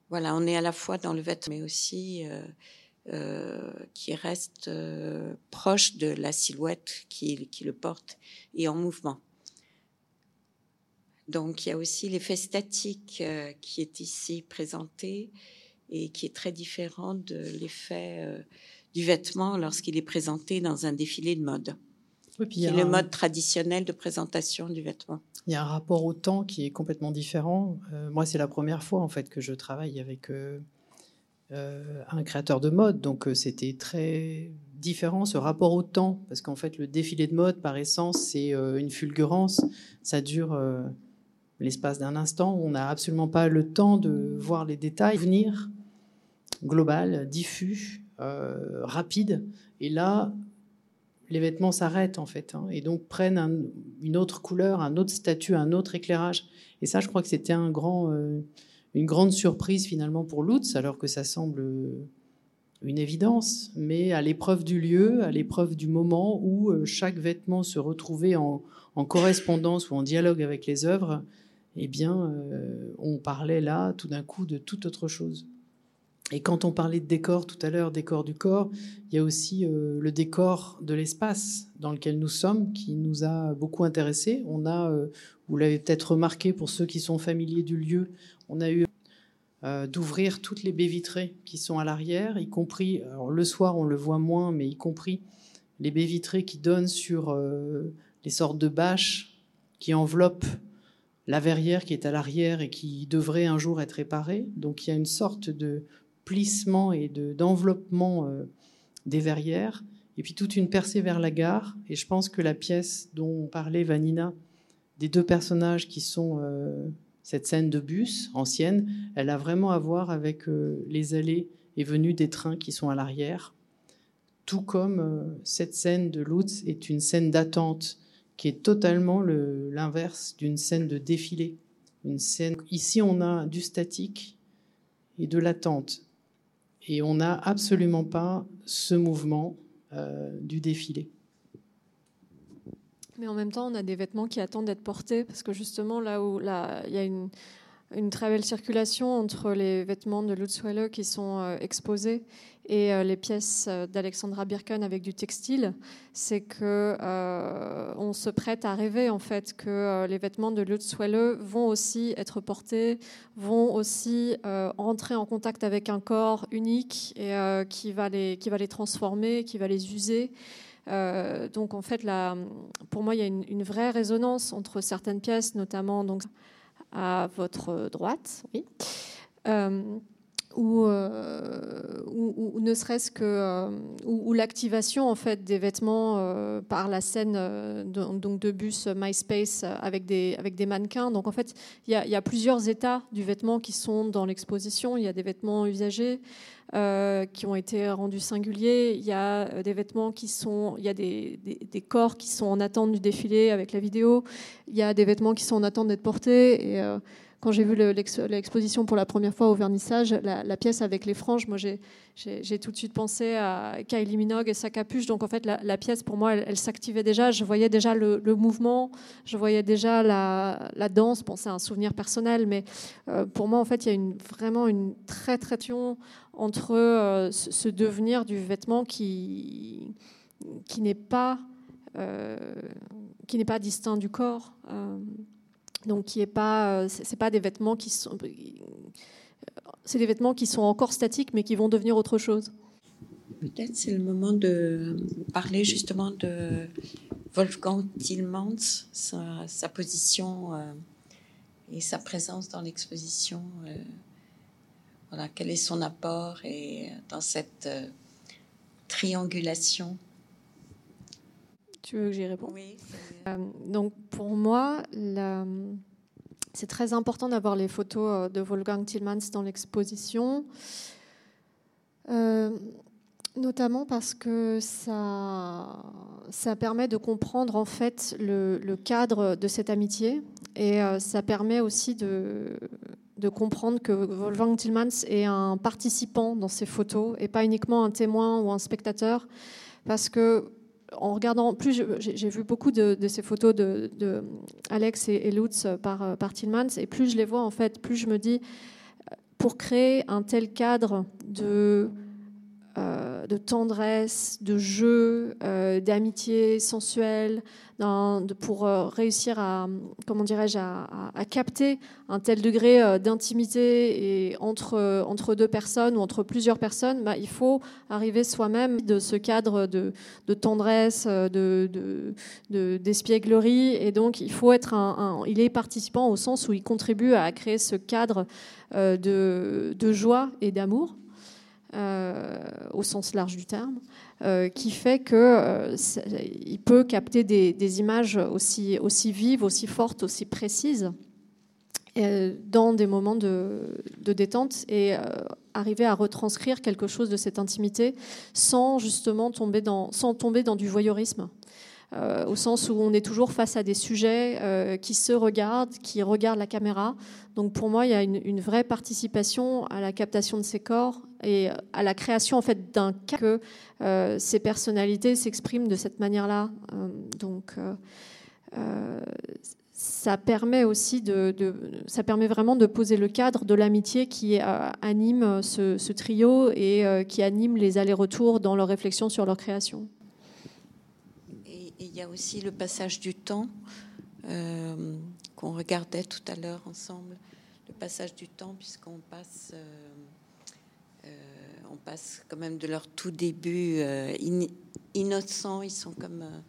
B: voilà, on est à la fois dans le vêtement, mais aussi qui reste proche de la silhouette qui le porte et en mouvement. Donc il y a aussi l'effet statique qui est ici présenté et qui est très différent de l'effet du vêtement lorsqu'il est présenté dans un défilé de mode. Oui, qui est le mode traditionnel de présentation du vêtement.
A: Il y a un rapport au temps qui est complètement différent. Euh, moi, c'est la première fois en fait que je travaille avec euh, euh, un créateur de mode, donc c'était très différent ce rapport au temps, parce qu'en fait, le défilé de mode, par essence, c'est une fulgurance. Ça dure l'espace d'un instant. On n'a absolument pas le temps de voir les détails venir global, diffus. Rapide. Et là, les vêtements s'arrêtent en fait, hein, et donc prennent une autre couleur, un autre statut, un autre éclairage. Et ça, je crois que c'était un grand, euh, une grande surprise finalement pour Lutz, alors que ça semble une évidence, mais à l'épreuve du lieu, à l'épreuve du moment où euh, chaque vêtement se retrouvait en, correspondance ou en dialogue avec les œuvres, eh bien, on parlait là tout d'un coup de toute autre chose. Et quand on parlait de décor tout à l'heure, décor du corps, il y a aussi euh, le décor de l'espace dans lequel nous sommes qui nous a beaucoup intéressés. On a, euh, vous l'avez peut-être remarqué pour ceux qui sont familiers du lieu, on a eu euh, d'ouvrir toutes les baies vitrées qui sont à l'arrière, y compris, le soir on le voit moins, mais y compris les baies vitrées qui donnent sur les sortes de bâches qui enveloppent la verrière qui est à l'arrière et qui devrait un jour être réparée. Donc il y a une sorte de plissement et d'enveloppement euh, des verrières, et puis toute une percée vers la gare. Et je pense que la pièce dont parlait Vanina, des deux personnages qui sont euh, cette scène de bus ancienne, elle a vraiment à voir avec euh, les allées et venues des trains qui sont à l'arrière. Tout comme cette scène de Lutz est une scène d'attente qui est totalement l'inverse d'une scène de défilé. Une scène. Ici, on a du statique et de l'attente. Et on n'a absolument pas ce mouvement euh, du défilé.
C: Mais en même temps, on a des vêtements qui attendent d'être portés, parce que justement, là où il y a une, très belle circulation entre les vêtements de Lutzweiler qui sont euh, exposés et euh, les pièces euh, d'Alexandra Birken avec du textile, c'est que on se prête à rêver en fait que les vêtements de Lutzweiler vont aussi être portés, vont aussi entrer en contact avec un corps unique et qui va les qui va les transformer, qui va les user. donc en fait, pour moi, il y a une, vraie résonance entre certaines pièces, notamment donc à votre droite, oui. Euh, euh, ou, ne serait-ce que euh, l'activation en fait des vêtements par la scène de, donc de bus MySpace avec des avec des mannequins. Donc en fait, il y, a plusieurs états du vêtement qui sont dans l'exposition. Il y a des vêtements usagés. qui ont été rendus singuliers. Il y a des vêtements qui sont, il y a des, des, corps qui sont en attente du défilé avec la vidéo. Il y a des vêtements qui sont en attente d'être portés. Et quand j'ai vu l'exposition pour la première fois au vernissage, la, pièce avec les franges, moi j'ai tout de suite pensé à Kylie Minogue et sa capuche. Donc en fait, la, pièce pour moi, elle, s'activait déjà. Je voyais déjà le, mouvement, je voyais déjà la, danse. Bon, c'est un souvenir personnel, mais euh, pour moi, en fait, il y a vraiment une très très entre euh, ce, devenir du vêtement euh, qui n'est pas distinct du corps. Donc, qui est pas, euh, c'est pas des vêtements qui sont, c'est des vêtements qui sont encore statiques, mais qui vont devenir autre chose.
B: Peut-être c'est le moment de parler justement de Wolfgang Tillmans, sa, position euh, et sa présence dans l'exposition. Euh, voilà, quel est son apport et dans cette triangulation
C: tu veux que j'y réponde? Oui. Euh, donc pour moi, c'est très important d'avoir les photos euh, de Wolfgang Tillmans dans l'exposition, euh, notamment parce que ça, ça permet de comprendre en fait le, cadre de cette amitié. Et ça permet aussi de, de comprendre que Wolfgang Tillmans est un participant dans ces photos et pas uniquement un témoin ou un spectateur, parce que en regardant, plus j'ai vu beaucoup de, ces photos de, Alex et, Lutz par, par Tillmans, et plus je les vois, en fait, plus je me dis, pour créer un tel cadre de euh, de tendresse, de jeu, euh, d'amitié sensuelle, pour euh, réussir à, comment dirais-je, à, capter un tel degré d'intimité entre, deux personnes ou entre plusieurs personnes, bah, il faut arriver soi-même de ce cadre de, tendresse, de, d'espièglerie, et donc il faut être un, il est participant au sens où il contribue à créer ce cadre de joie et d'amour. Euh, au sens large du terme, euh, qui fait qu'il euh, peut capter des, images aussi, aussi vives, aussi fortes, aussi précises dans des moments de, détente et arriver à retranscrire quelque chose de cette intimité sans justement tomber dans, sans tomber dans du voyeurisme. au sens où on est toujours face à des sujets qui se regardent, qui regardent la caméra. Donc pour moi, il y a une, une vraie participation à la captation de ces corps et à la création en fait d'un cas que euh, ces personnalités s'expriment de cette manière-là. Euh, donc euh, ça permet aussi de, ça permet vraiment de poser le cadre de l'amitié qui anime ce, trio et qui anime les allers-retours dans leur réflexion sur leur création.
B: Et il y a aussi le passage du temps qu'on regardait tout à l'heure ensemble, le passage du temps puisqu'on passe on passe quand même de leur tout début euh, innocent. Ils sont comme euh,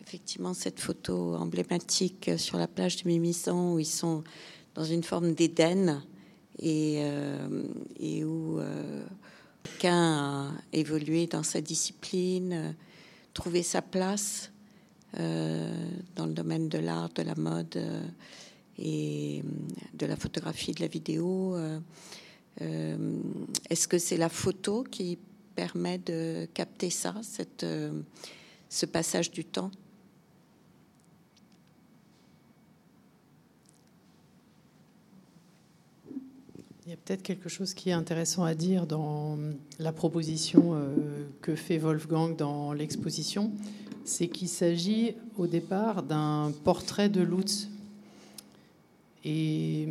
B: effectivement cette photo emblématique euh, sur la plage de Mimizan où ils sont dans une forme d'Éden et, et, où chacun a évolué dans sa discipline, trouvé sa place dans le domaine de l'art, de la mode et de la photographie, de la vidéo. Euh, est-ce que c'est la photo qui permet de capter ça, cette, euh, ce passage du temps?
A: Il y a peut-être quelque chose qui est intéressant à dire dans la proposition euh, que fait Wolfgang dans l'exposition, c'est qu'il s'agit au départ d'un portrait de Lutz et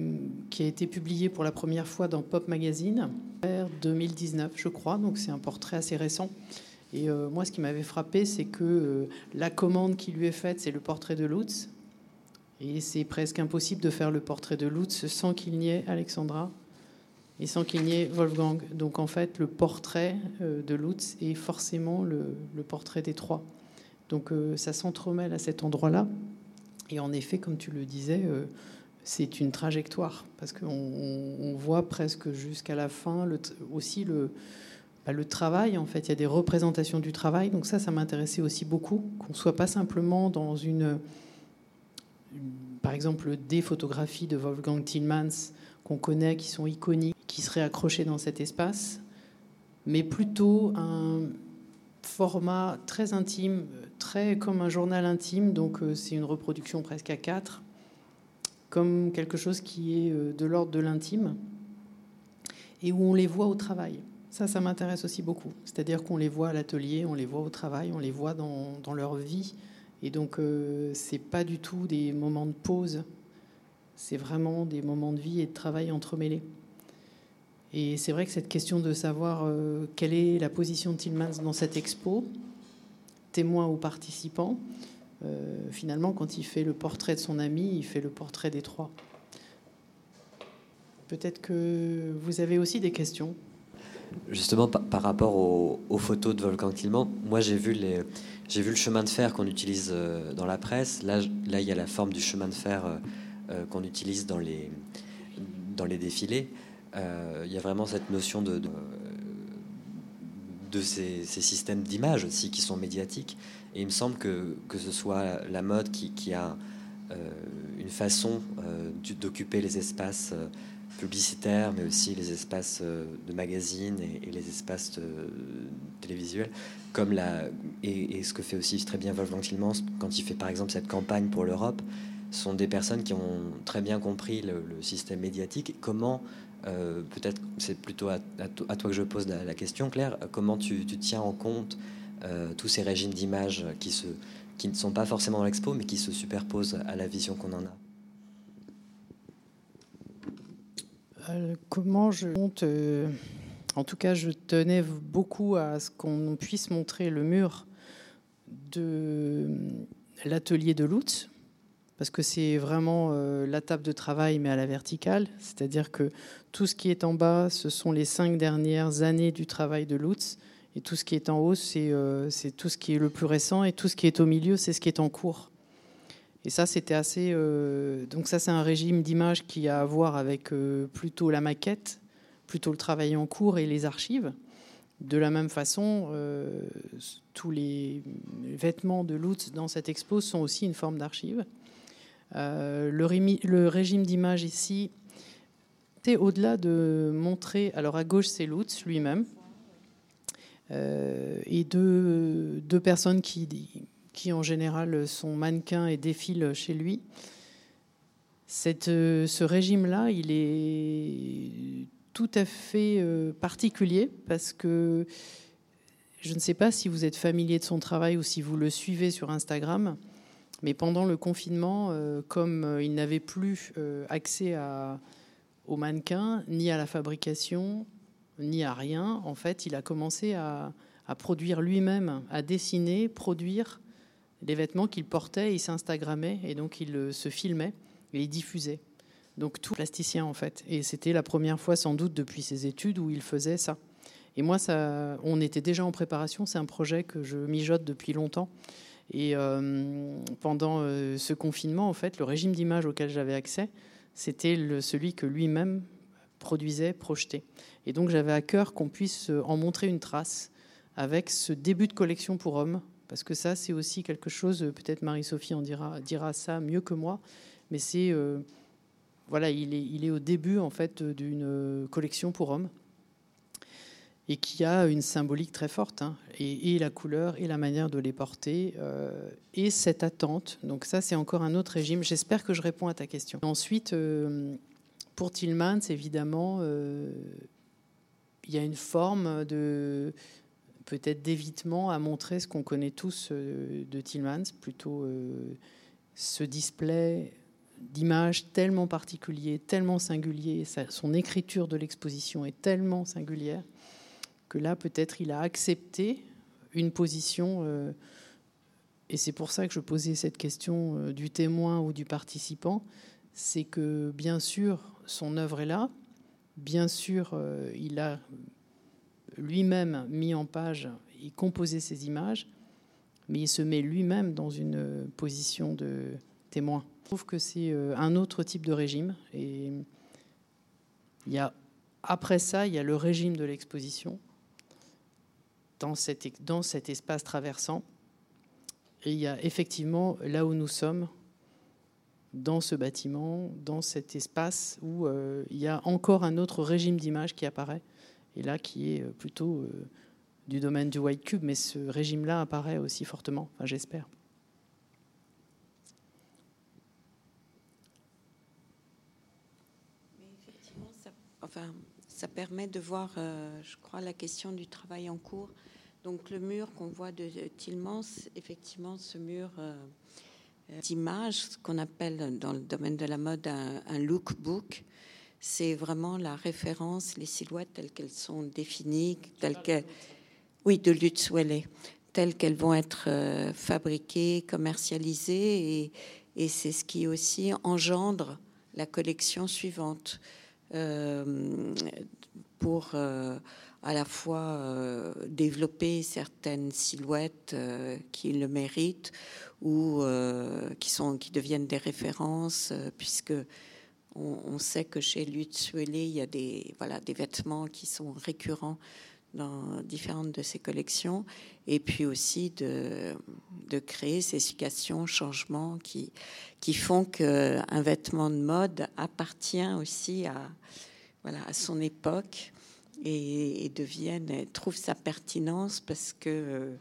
A: qui a été publié pour la première fois dans Pop Magazine en 2019, je crois. Donc c'est un portrait assez récent. Et euh, moi, ce qui m'avait frappé, c'est que euh, la commande qui lui est faite, c'est le portrait de Lutz. Et c'est presque impossible de faire le portrait de Lutz sans qu'il n'y ait Alexandra et sans qu'il n'y ait Wolfgang. Donc en fait, le portrait euh, de Lutz est forcément le, le portrait des trois. Donc ça s'entremêle à cet endroit-là. Et en effet, comme tu le disais, c'est une trajectoire parce qu'on voit presque jusqu'à la fin aussi bah, le, travail. En fait, il y a des représentations du travail. Donc ça, ça m'intéressait aussi beaucoup qu'on soit pas simplement dans une, par exemple, des photographies de Wolfgang Tillmans qu'on connaît, qui sont iconiques, qui seraient accrochées dans cet espace, mais plutôt un format très intime, très comme un journal intime. Donc euh, c'est une reproduction presque à quatre comme quelque chose qui est euh, de l'ordre de l'intime et où on les voit au travail. Ça, ça m'intéresse aussi beaucoup. C'est-à-dire qu'on les voit à l'atelier, on les voit au travail, on les voit dans, leur vie. Et donc, euh, c'est pas du tout des moments de pause. C'est vraiment des moments de vie et de travail entremêlés. Et c'est vrai que cette question de savoir euh, quelle est la position de Tillmans dans cette expo, témoin ou participant, finalement, quand il fait le portrait de son ami, il fait le portrait des trois. Peut-être que vous avez aussi des questions.
D: Justement, par, rapport aux, photos de Volcan Tillman, moi j'ai vu, le chemin de fer qu'on utilise euh, dans la presse. Là, il y a la forme du chemin de fer euh, qu'on utilise dans les, défilés. il y a vraiment cette notion de, ces, systèmes d'images aussi qui sont médiatiques. Et il me semble que, que ce soit la mode qui, a euh, une façon euh, d'occuper les espaces euh, publicitaires, mais aussi les espaces de magazines et, les espaces télévisuels, comme la, et, ce que fait aussi très bien Wolfgang Tillmans quand il fait par exemple cette campagne pour l'Europe, sont des personnes qui ont très bien compris le, système médiatique. Comment, peut-être c'est plutôt à, toi que je pose la, question, Claire, comment tu tiens en compte euh, tous ces régimes d'images qui, ne sont pas forcément dans l'expo, mais qui se superposent à la vision qu'on en a
A: comment je monte En tout cas, je tenais beaucoup à ce qu'on puisse montrer le mur de l'atelier de Lutz, parce que c'est vraiment la table de travail, mais à la verticale. C'est-à-dire que tout ce qui est en bas, ce sont les cinq dernières années du travail de Lutz. Et tout ce qui est en haut, c'est tout ce qui est le plus récent. Et tout ce qui est au milieu, c'est ce qui est en cours. Et ça, c'était assez. Euh, donc, ça, c'est un régime d'image qui a à voir avec euh, plutôt la maquette, plutôt le travail en cours et les archives. De la même façon, euh, tous les vêtements de Lutz dans cette expo sont aussi une forme d'archive. Le, régime d'image ici, au-delà de montrer. Alors, à gauche, c'est Lutz lui-même. Et deux, deux personnes qui qui en général sont mannequins et défilent chez lui. Cette, euh, ce régime-là, il est tout à fait euh, particulier parce que je ne sais pas si vous êtes familier de son travail ou si vous le suivez sur Instagram, mais pendant le confinement, euh, comme il n'avait plus accès à, aux mannequins, ni à la fabrication, ni à rien, en fait, il a commencé à, produire lui-même, à dessiner, produire les vêtements qu'il portait, il s'instagrammait et donc il euh, se filmait et il diffusait. Donc tout plasticien en fait. Et c'était la première fois sans doute depuis ses études où il faisait ça. Et moi, ça, on était déjà en préparation. C'est un projet que je mijote depuis longtemps. Et euh, pendant euh, ce confinement, en fait, le régime d'image auquel j'avais accès, c'était celui que lui-même produisait, projetait. Et donc j'avais à cœur qu'on puisse en montrer une trace avec ce début de collection pour hommes parce que ça, c'est aussi quelque chose, peut-être Marie-Sophie en dira, dira ça mieux que moi, mais c'est. Euh, voilà, il est, il est au début, en fait, d'une collection pour hommes et qui a une symbolique très forte, hein, et, la couleur, et la manière de les porter, euh, et cette attente. Donc ça, c'est encore un autre régime. J'espère que je réponds à ta question. Ensuite, euh, pour Tillmans, évidemment, il y a une forme de peut-être d'évitement à montrer ce qu'on connaît tous euh, de Tillmans, plutôt euh, ce display d'images tellement particulier, tellement singulier, son écriture de l'exposition est tellement singulière que là peut-être il a accepté une position, euh, et c'est pour ça que je posais cette question du témoin ou du participant, c'est que bien sûr son œuvre est là, bien sûr il a lui-même mis en page et composé ces images, mais il se met lui-même dans une position de témoin. Je trouve que c'est euh, un autre type de régime. Et il y a, après ça, il y a le régime de l'exposition dans, dans cet espace traversant. Et il y a effectivement là où nous sommes, dans ce bâtiment, dans cet espace où euh, il y a encore un autre régime d'image qui apparaît et là qui est euh, plutôt euh, du domaine du white cube, mais ce régime-là apparaît aussi fortement, enfin, j'espère.
B: ça, enfin, ça permet de voir, je crois, la question du travail en cours. Donc le mur qu'on voit de Tillmans, effectivement, ce mur d'image, ce qu'on appelle dans le domaine de la mode un, un lookbook, c'est vraiment la référence, les silhouettes telles qu'elles sont définies, telles que, oui, de telles qu'elles vont être euh, fabriquées, commercialisées, et, et c'est ce qui aussi engendre la collection suivante. Euh, pour euh, à la fois développer certaines silhouettes qui le méritent ou qui sont qui deviennent des références puisque on, sait que chez Lutzuele, il y a des, voilà, des vêtements qui sont récurrents dans différentes de ses collections, et puis aussi de, de créer ces situations, changements qui, qui font qu'un vêtement de mode appartient aussi à, voilà, à son époque et, devienne, trouve sa pertinence parce que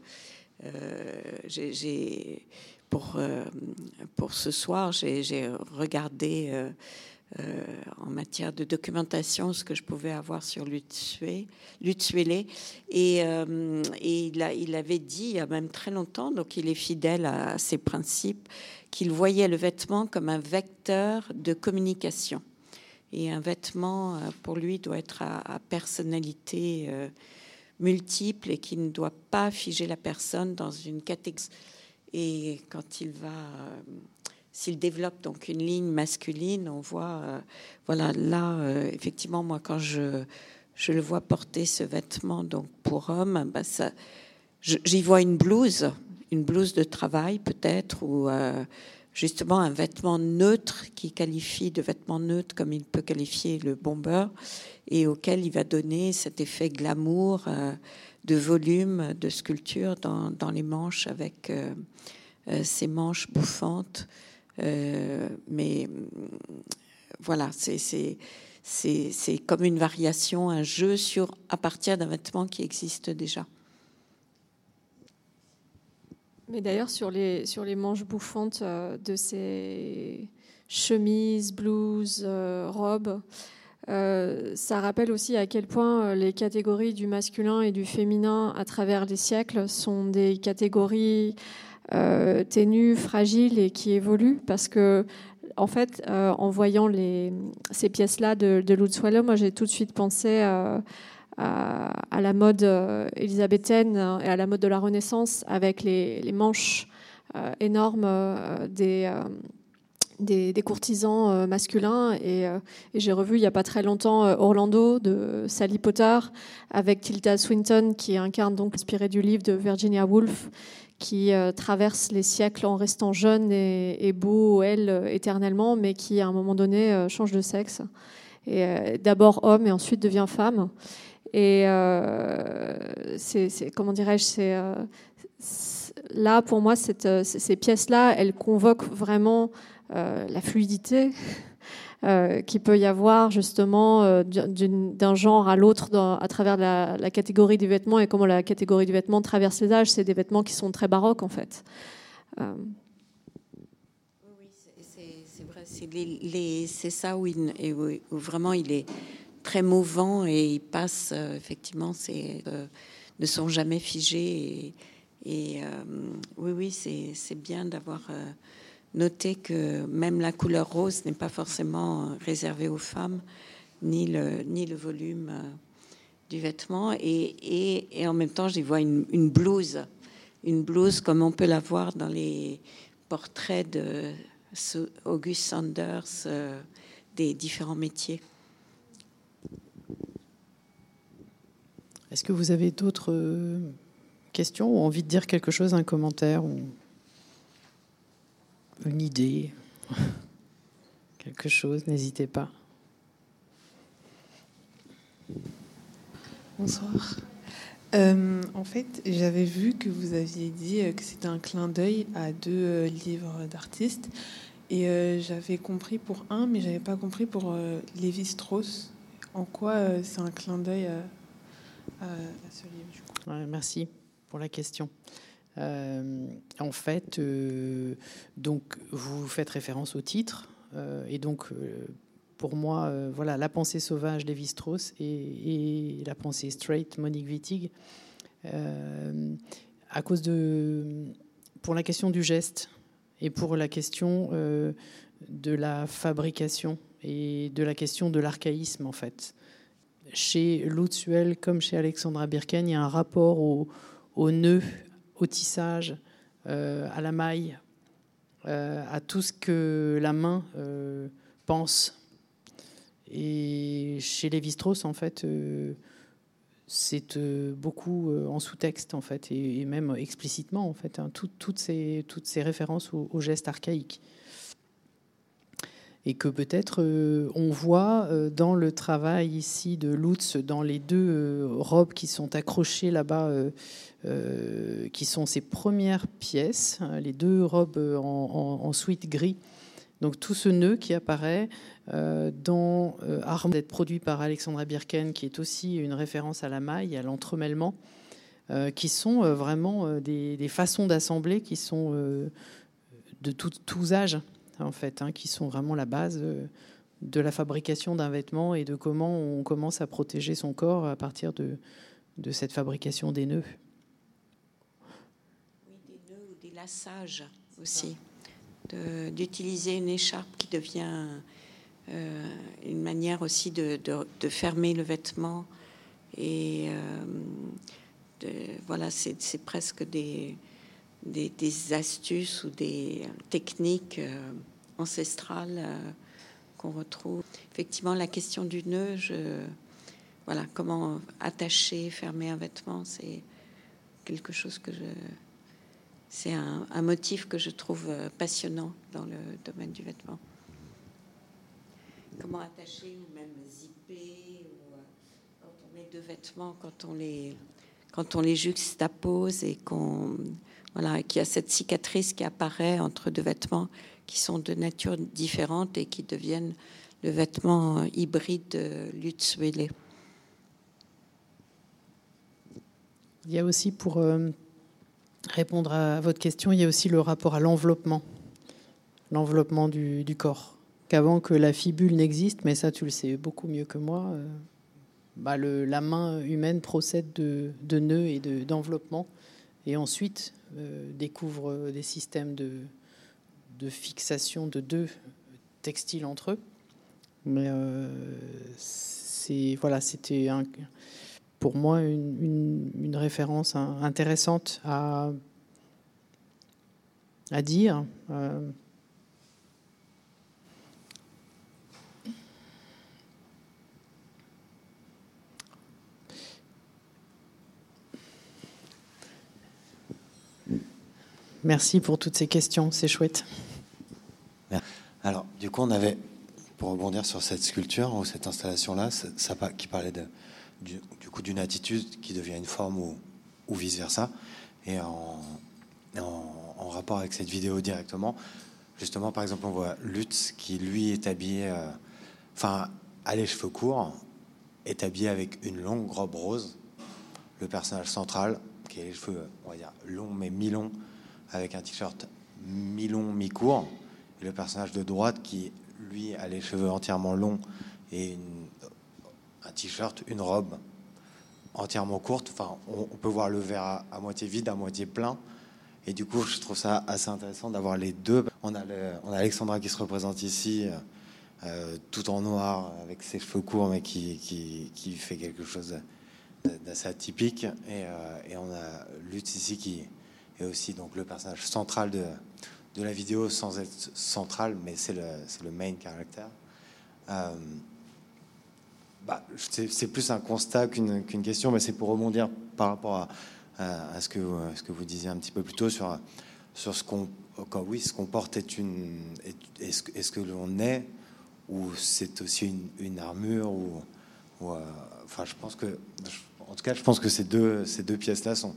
B: euh, j'ai, pour, euh, pour ce soir, j'ai regardé euh, euh, en matière de documentation ce que je pouvais avoir sur Lutzuele. Et, euh, et il, a, il, avait dit il y a même très longtemps, donc il est fidèle à, ses principes, qu'il voyait le vêtement comme un vecteur de communication. Et un vêtement, euh, pour lui, doit être à, personnalité euh, multiple et qui ne doit pas figer la personne dans une catégorie. Et quand il va, euh, s'il développe donc une ligne masculine, on voit, voilà, là, effectivement, moi, quand je, je le vois porter ce vêtement donc pour homme, bah ça, j'y vois une blouse, une blouse de travail peut-être, ou justement un vêtement neutre qui qualifie de vêtement neutre comme il peut qualifier le bomber et auquel il va donner cet effet glamour euh, de volume, de sculpture dans, les manches avec euh, euh, ces manches bouffantes. mais voilà, c'est comme une variation, un jeu sur à partir d'un vêtement qui existe déjà.
C: Mais d'ailleurs, sur les, sur les manches bouffantes euh, de ces chemises, blouses, euh, robes, euh, ça rappelle aussi à quel point les catégories du masculin et du féminin à travers les siècles sont des catégories ténues, fragiles et qui évoluent. Parce que, en fait, en voyant les, ces pièces-là de, de moi j'ai tout de suite pensé à, la mode euh, élisabéthaine et à la mode de la Renaissance avec les, manches euh, énormes euh, des, des, courtisans masculins. Et, j'ai revu il n'y a pas très longtemps Orlando de Sally Potter avec Tilda Swinton qui incarne donc inspiré du livre de Virginia Woolf qui traverse les siècles en restant jeune et, et beau, elle, éternellement, mais qui à un moment donné change de sexe. Et d'abord homme et ensuite devient femme. Et euh, c'est, comment dirais-je, euh, là pour moi euh, ces pièces-là, elles convoquent vraiment la fluidité. Euh, qui peut y avoir justement d'un genre à l'autre à travers la, la, catégorie des vêtements et comment la catégorie du vêtement traverse les âges. C'est des vêtements qui sont très baroques en fait.
B: Oui, c'est vrai. C'est ça où, il, où, vraiment il est très mouvant et ils passent, euh, effectivement, euh, ne sont jamais figés. Et, euh, oui, oui, c'est bien d'avoir noté que même la couleur rose n'est pas forcément réservée aux femmes, ni le, volume du vêtement. Et, en même temps, j'y vois une, une, blouse, une blouse comme on peut la voir dans les portraits de August Sanders des différents métiers.
A: Est-ce que vous avez d'autres euh, questions ou envie de dire quelque chose, un commentaire ou une idée Quelque chose, n'hésitez pas.
E: Bonsoir. Euh, en fait, j'avais vu que vous aviez dit euh, que c'était un clin d'œil à deux livres d'artistes. Et j'avais compris pour un, mais j'avais pas compris pour Lévi Strauss. En quoi c'est un clin d'œil
A: merci pour la question. Euh, en fait, euh, donc vous faites référence au titre, euh, et donc pour moi, voilà, la pensée sauvage Lévi Strauss et, la pensée straight Monique Wittig, à cause de pour la question du geste et pour la question de la fabrication et de la question de l'archaïsme en fait chez Lutzuel comme chez Alexandra Birken, il y a un rapport au, nœud, au tissage, euh, à la maille, euh, à tout ce que la main euh, pense. Et chez Lévi-Strauss, en fait, c'est beaucoup en sous-texte, en fait, et, même explicitement, en fait, hein, toutes, ces, références aux au gestes archaïques et que peut-être euh, on voit euh, dans le travail ici de Lutz, dans les deux euh, robes qui sont accrochées là-bas, qui sont ses premières pièces, hein, les deux robes en, en, suite gris. Donc tout ce nœud qui apparaît dans Arme d'être produit par Alexandra Birken, qui est aussi une référence à la maille, à l'entremêlement, qui sont vraiment des, façons d'assembler qui sont de tous âges en fait, hein, qui sont vraiment la base euh, de la fabrication d'un vêtement et de comment on commence à protéger son corps à partir de, de cette fabrication des nœuds.
B: Oui, des nœuds ou des lassages aussi. D'utiliser une écharpe qui devient euh, une manière aussi de, fermer le vêtement. Et voilà, c'est presque des, des, astuces ou des techniques ancestrales qu'on retrouve. Effectivement, la question du nœud, voilà, comment attacher, fermer un vêtement, c'est quelque chose que je, c'est un, motif que je trouve euh, passionnant dans le domaine du vêtement. Comment attacher ou même zipper, ou, euh, quand on met deux vêtements, quand on les, quand on les juxtapose et qu'on, voilà, qu'il y a cette cicatrice qui apparaît entre deux vêtements qui sont de nature différente et qui deviennent le vêtement hybride de Lutz
A: Il y a aussi, pour euh, répondre à votre question, il y a aussi le rapport à l'enveloppement, l'enveloppement du, corps. Qu'avant que la fibule n'existe, mais ça tu le sais beaucoup mieux que moi, euh, bah, la main humaine procède de, nœuds et d'enveloppement, et ensuite euh, découvre des systèmes de, de fixation de deux textiles entre eux. Mais euh, c'est voilà, c'était pour moi une, référence intéressante à, à dire. Euh. Merci pour toutes ces questions, c'est chouette.
F: Alors, du coup, on avait, pour rebondir sur cette sculpture ou cette installation-là, ça, qui parlait du, coup d'une attitude qui devient une forme ou, vice-versa, et en, rapport avec cette vidéo directement, justement, par exemple, on voit Lutz qui, lui, est habillé, euh, enfin, à les cheveux courts, est habillé avec une longue robe rose, le personnage central, qui a les cheveux, on va dire, longs mais mi-longs, avec un t-shirt mi-long, mi-court, le personnage de droite qui, lui, a les cheveux entièrement longs et un t-shirt, une robe entièrement courte. Enfin, on, peut voir le verre à, moitié vide, à moitié plein. Et du coup, je trouve ça assez intéressant d'avoir les deux. On a, Alexandra qui se représente ici, euh, tout en noir, avec ses cheveux courts, mais qui, qui, fait quelque chose d'assez atypique. Et, euh, et, on a Lutz ici qui est aussi donc le personnage central de, de la vidéo sans être central, mais c'est le, le main caractère. Euh, bah, c'est plus un constat qu'une question, mais c'est pour rebondir par rapport à, à, ce, que, ce que vous disiez un petit peu plus tôt sur, sur ce qu'on oui, ce qu'on porte est une est-ce est que l'on est ou c'est aussi une, armure ou, euh, enfin je pense que en tout cas je pense que ces deux ces deux pièces là sont, sont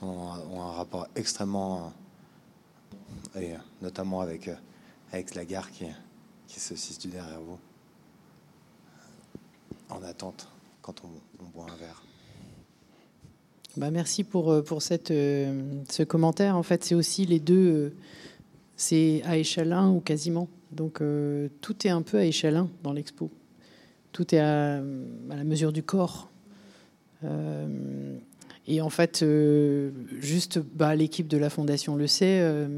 F: ont un rapport extrêmement et notamment avec, euh, avec la gare qui, qui se situe derrière vous, en attente quand on, boit un verre.
A: Bah merci pour, euh, pour cette, euh, ce commentaire. En fait, c'est aussi les deux, c'est à échelle 1 ou quasiment. Donc tout est un peu à échelle 1 dans l'expo. Tout est à, à, la mesure du corps. Et en fait, euh, juste, bah, l'équipe de la Fondation le sait, euh,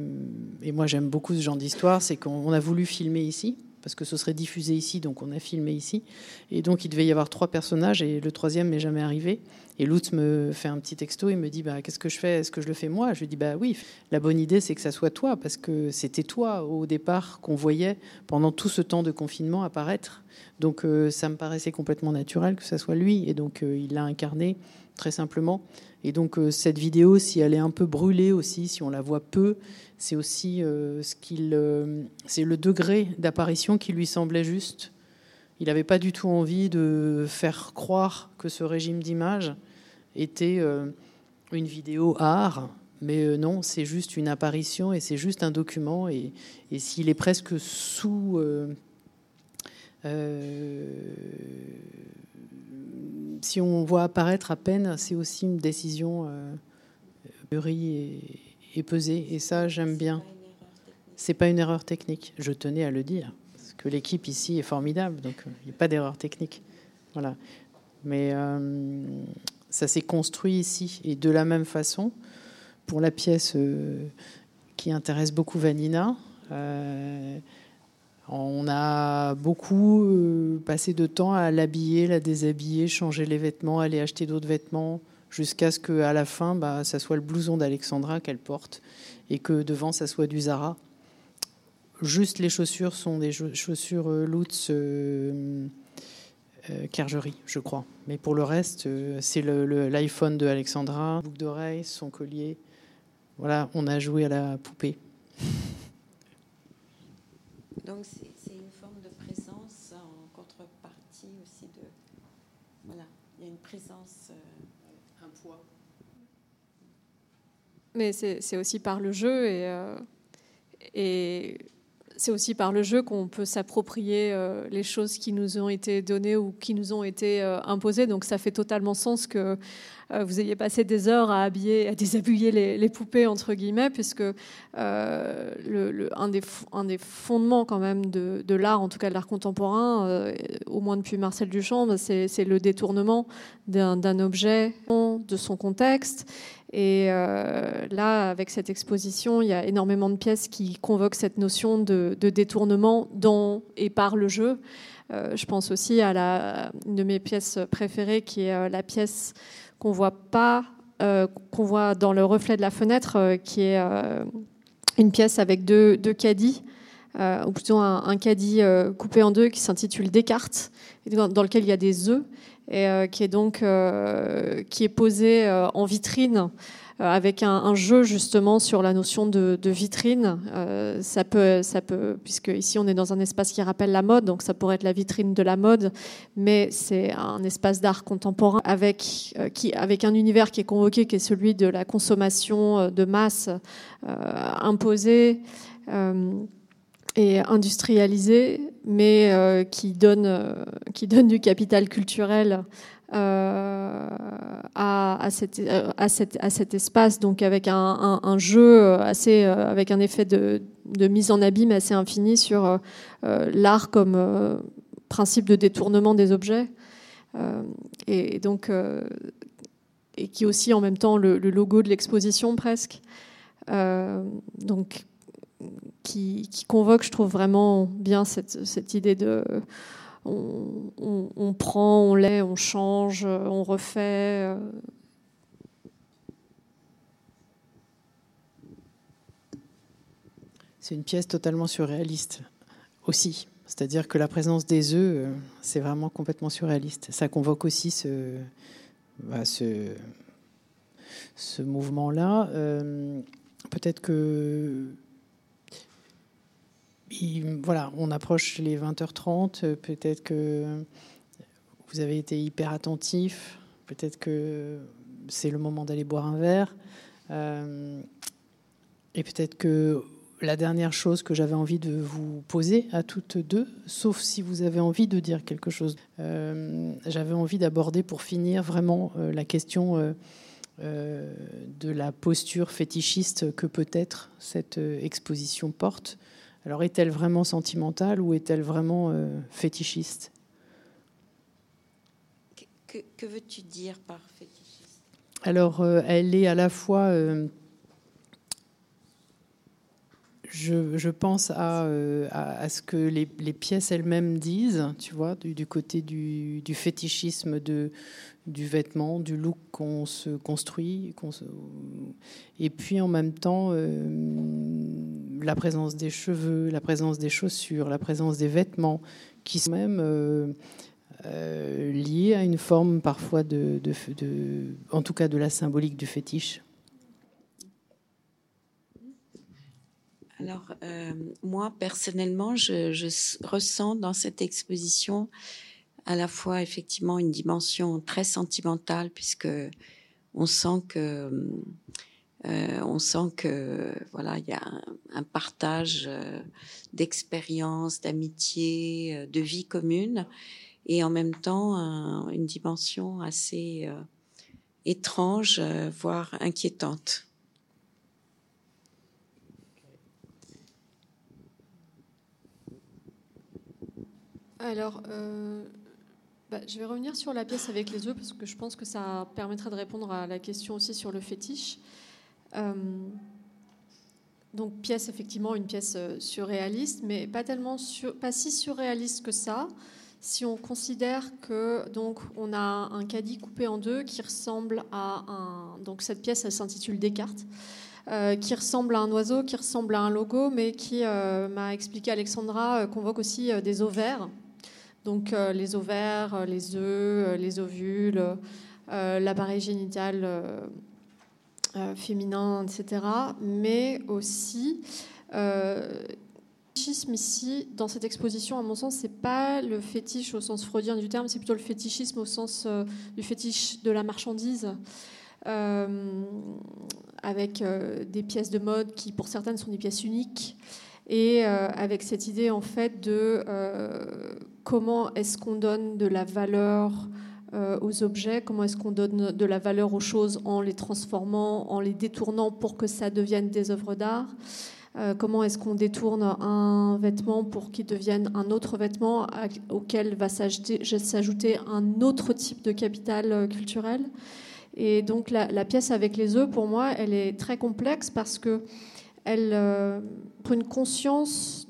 A: et moi j'aime beaucoup ce genre d'histoire, c'est qu'on a voulu filmer ici, parce que ce serait diffusé ici, donc on a filmé ici. Et donc il devait y avoir trois personnages, et le troisième n'est jamais arrivé. Et Lutz me fait un petit texto, il me dit bah, Qu'est-ce que je fais? Est-ce que je le fais moi? Je lui dis Bah oui, la bonne idée c'est que ça soit toi, parce que c'était toi au départ qu'on voyait pendant tout ce temps de confinement apparaître. Donc euh, ça me paraissait complètement naturel que ça soit lui, et donc il l'a incarné très simplement. Et donc euh, cette vidéo, si elle est un peu brûlée aussi, si on la voit peu, c'est aussi euh, ce qu'il, euh, c'est le degré d'apparition qui lui semblait juste. Il n'avait pas du tout envie de faire croire que ce régime d'image était une vidéo art, mais non, c'est juste une apparition et c'est juste un document. Et, et s'il est presque sous si on voit apparaître à peine, c'est aussi une décision euh, mûrie et, pesée. Et ça, j'aime bien. C'est pas une erreur technique. Je tenais à le dire parce que l'équipe ici est formidable, donc euh, il n'y a pas d'erreur technique. Voilà. Mais euh, ça s'est construit ici et de la même façon pour la pièce qui intéresse beaucoup Vanina. On a beaucoup euh, passé de temps à l'habiller, la déshabiller, changer les vêtements, aller acheter d'autres vêtements, jusqu'à ce qu'à la fin, bah, ça soit le blouson d'Alexandra qu'elle porte et que devant, ça soit du Zara. Juste les chaussures sont des chaussures euh, Lutz euh, Kergerie, je crois. Mais pour le reste, c'est l'iPhone de Alexandra, boucle d'oreille, son collier. Voilà, on a joué à la poupée.
B: Donc c'est une forme de présence en contrepartie aussi de... Voilà, il y a une présence, euh, un poids.
C: Mais c'est aussi par le jeu et, euh, et c'est aussi par le jeu qu'on peut s'approprier euh, les choses qui nous ont été données ou qui nous ont été imposées. Donc ça fait totalement sens que vous ayez passé des heures à habiller, à déshabiller les, poupées entre guillemets, puisque euh, un, des, fondements quand même de, l'art, en tout cas de l'art contemporain, euh, au moins depuis Marcel Duchamp, c'est le détournement d'un objet de son contexte. Et là, avec cette exposition, il y a énormément de pièces qui convoquent cette notion de, détournement dans et par le jeu. je pense aussi à la, une de mes pièces préférées, qui est la pièce qu'on voit pas, euh, qu'on voit dans le reflet de la fenêtre, euh, qui est euh, une pièce avec deux, deux caddies, ou plutôt un, caddie coupé en deux qui s'intitule Descartes, dans, lequel il y a des œufs, et qui est donc qui est posé en vitrine avec un, jeu justement sur la notion de, vitrine. Euh, ça peut, ça peut, puisque ici on est dans un espace qui rappelle la mode, donc ça pourrait être la vitrine de la mode, mais c'est un espace d'art contemporain avec, euh, qui, avec un univers qui est convoqué, qui est celui de la consommation de masse imposée et industrialisée, mais qui, donne, qui donne du capital culturel euh, à, à, cet, euh, à, cet, espace, donc avec un, jeu assez, euh, avec un effet de, mise en abîme assez infini sur l'art comme principe de détournement des objets. et, donc, et qui est aussi en même temps le, logo de l'exposition presque. donc, qui, convoque, je trouve vraiment bien cette idée de on, prend, on lait, on change, on refait. Euh.
A: C'est une pièce totalement surréaliste aussi. C'est-à-dire que la présence des œufs, euh, c'est vraiment complètement surréaliste. Ça convoque aussi ce, bah, mouvement-là. Euh, peut-être que voilà, on approche les 20h30. Peut-être que vous avez été hyper attentif. Peut-être que c'est le moment d'aller boire un verre. Euh, et peut-être que la dernière chose que j'avais envie de vous poser à toutes deux, sauf si vous avez envie de dire quelque chose, euh, j'avais envie d'aborder pour finir vraiment euh, la question de la posture fétichiste que peut-être cette exposition porte. Alors est-elle vraiment sentimentale ou est-elle vraiment euh, fétichiste?
B: Que, veux-tu dire par fétichiste?
A: Alors euh, elle est à la fois... Euh, je, pense à, à, ce que les, pièces elles-mêmes disent, tu vois, du, côté du, fétichisme de, du vêtement, du look qu'on se construit, et puis en même temps la présence des cheveux, la présence des chaussures, la présence des vêtements, qui sont même euh, euh, liés à une forme parfois de, en tout cas de la symbolique du fétiche.
B: Alors moi personnellement, je, ressens dans cette exposition à la fois effectivement une dimension très sentimentale puisque on sent que euh, on sent que voilà il y a un, partage euh, d'expériences, d'amitié, euh, de vie commune et en même temps une dimension assez étrange, voire inquiétante.
C: Alors, bah, je vais revenir sur la pièce avec les œufs parce que je pense que ça permettrait de répondre à la question aussi sur le fétiche. Euh, donc pièce effectivement une pièce surréaliste, mais pas si surréaliste que ça. Si on considère que donc on a un caddie coupé en deux qui ressemble à un donc cette pièce elle s'intitule Descartes. qui ressemble à un oiseau, qui ressemble à un logo, mais qui m'a expliqué Alexandra convoque aussi des ovaires. Donc les ovaires, les œufs, les ovules, l'appareil génital euh, féminin, etc. Mais aussi, euh, fétichisme ici, dans cette exposition, à mon sens, c'est pas le fétiche au sens freudien du terme, c'est plutôt le fétichisme au sens euh, du fétiche de la marchandise. avec des pièces de mode qui, pour certaines, sont des pièces uniques, et avec cette idée en fait de comment est-ce qu'on donne de la valeur euh, aux objets, comment est-ce qu'on donne de la valeur aux choses en les transformant, en les détournant pour que ça devienne des œuvres d'art. Euh, comment est-ce qu'on détourne un vêtement pour qu'il devienne un autre vêtement auquel va s'ajouter un autre type de capital euh, culturel. Et donc la, pièce avec les œufs, pour moi, elle est très complexe parce que elle une conscience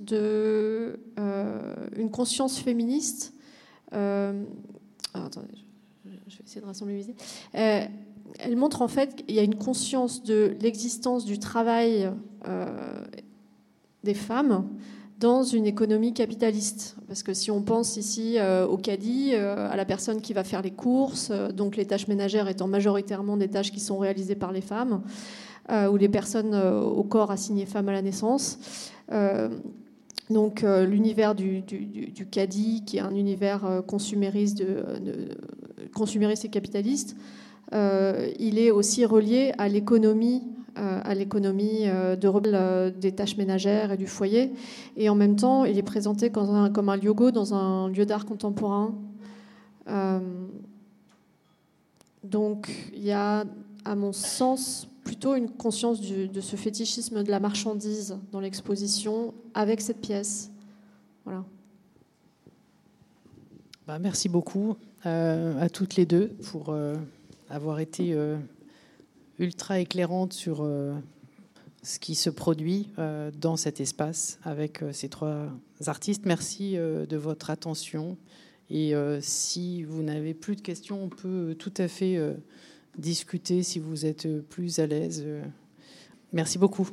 C: féministe. attendez, je vais essayer de rassembler idées. Euh, elle montre en fait qu'il y a une conscience de l'existence du travail euh, des femmes dans une économie capitaliste. Parce que si on pense ici euh, au caddie, à la personne qui va faire les courses, donc les tâches ménagères étant majoritairement des tâches qui sont réalisées par les femmes, ou les personnes au corps assignées femmes à la naissance, donc l'univers du, du, qui est un univers consumériste de, consumériste et capitaliste, euh, il est aussi relié à l'économie euh, à l'économie euh, de, des tâches ménagères et du foyer. Et en même temps, il est présenté comme un, comme dans un lieu d'art contemporain. donc il y a, à mon sens, plutôt une conscience de ce fétichisme de la marchandise dans l'exposition avec cette pièce. Voilà.
A: Bah, merci beaucoup. Euh, à toutes les deux pour euh, avoir été euh, ultra éclairantes sur ce qui se produit dans cet espace avec ces trois artistes. Merci de votre attention. Et si vous n'avez plus de questions, on peut tout à fait discuter si vous êtes plus à l'aise. Merci beaucoup.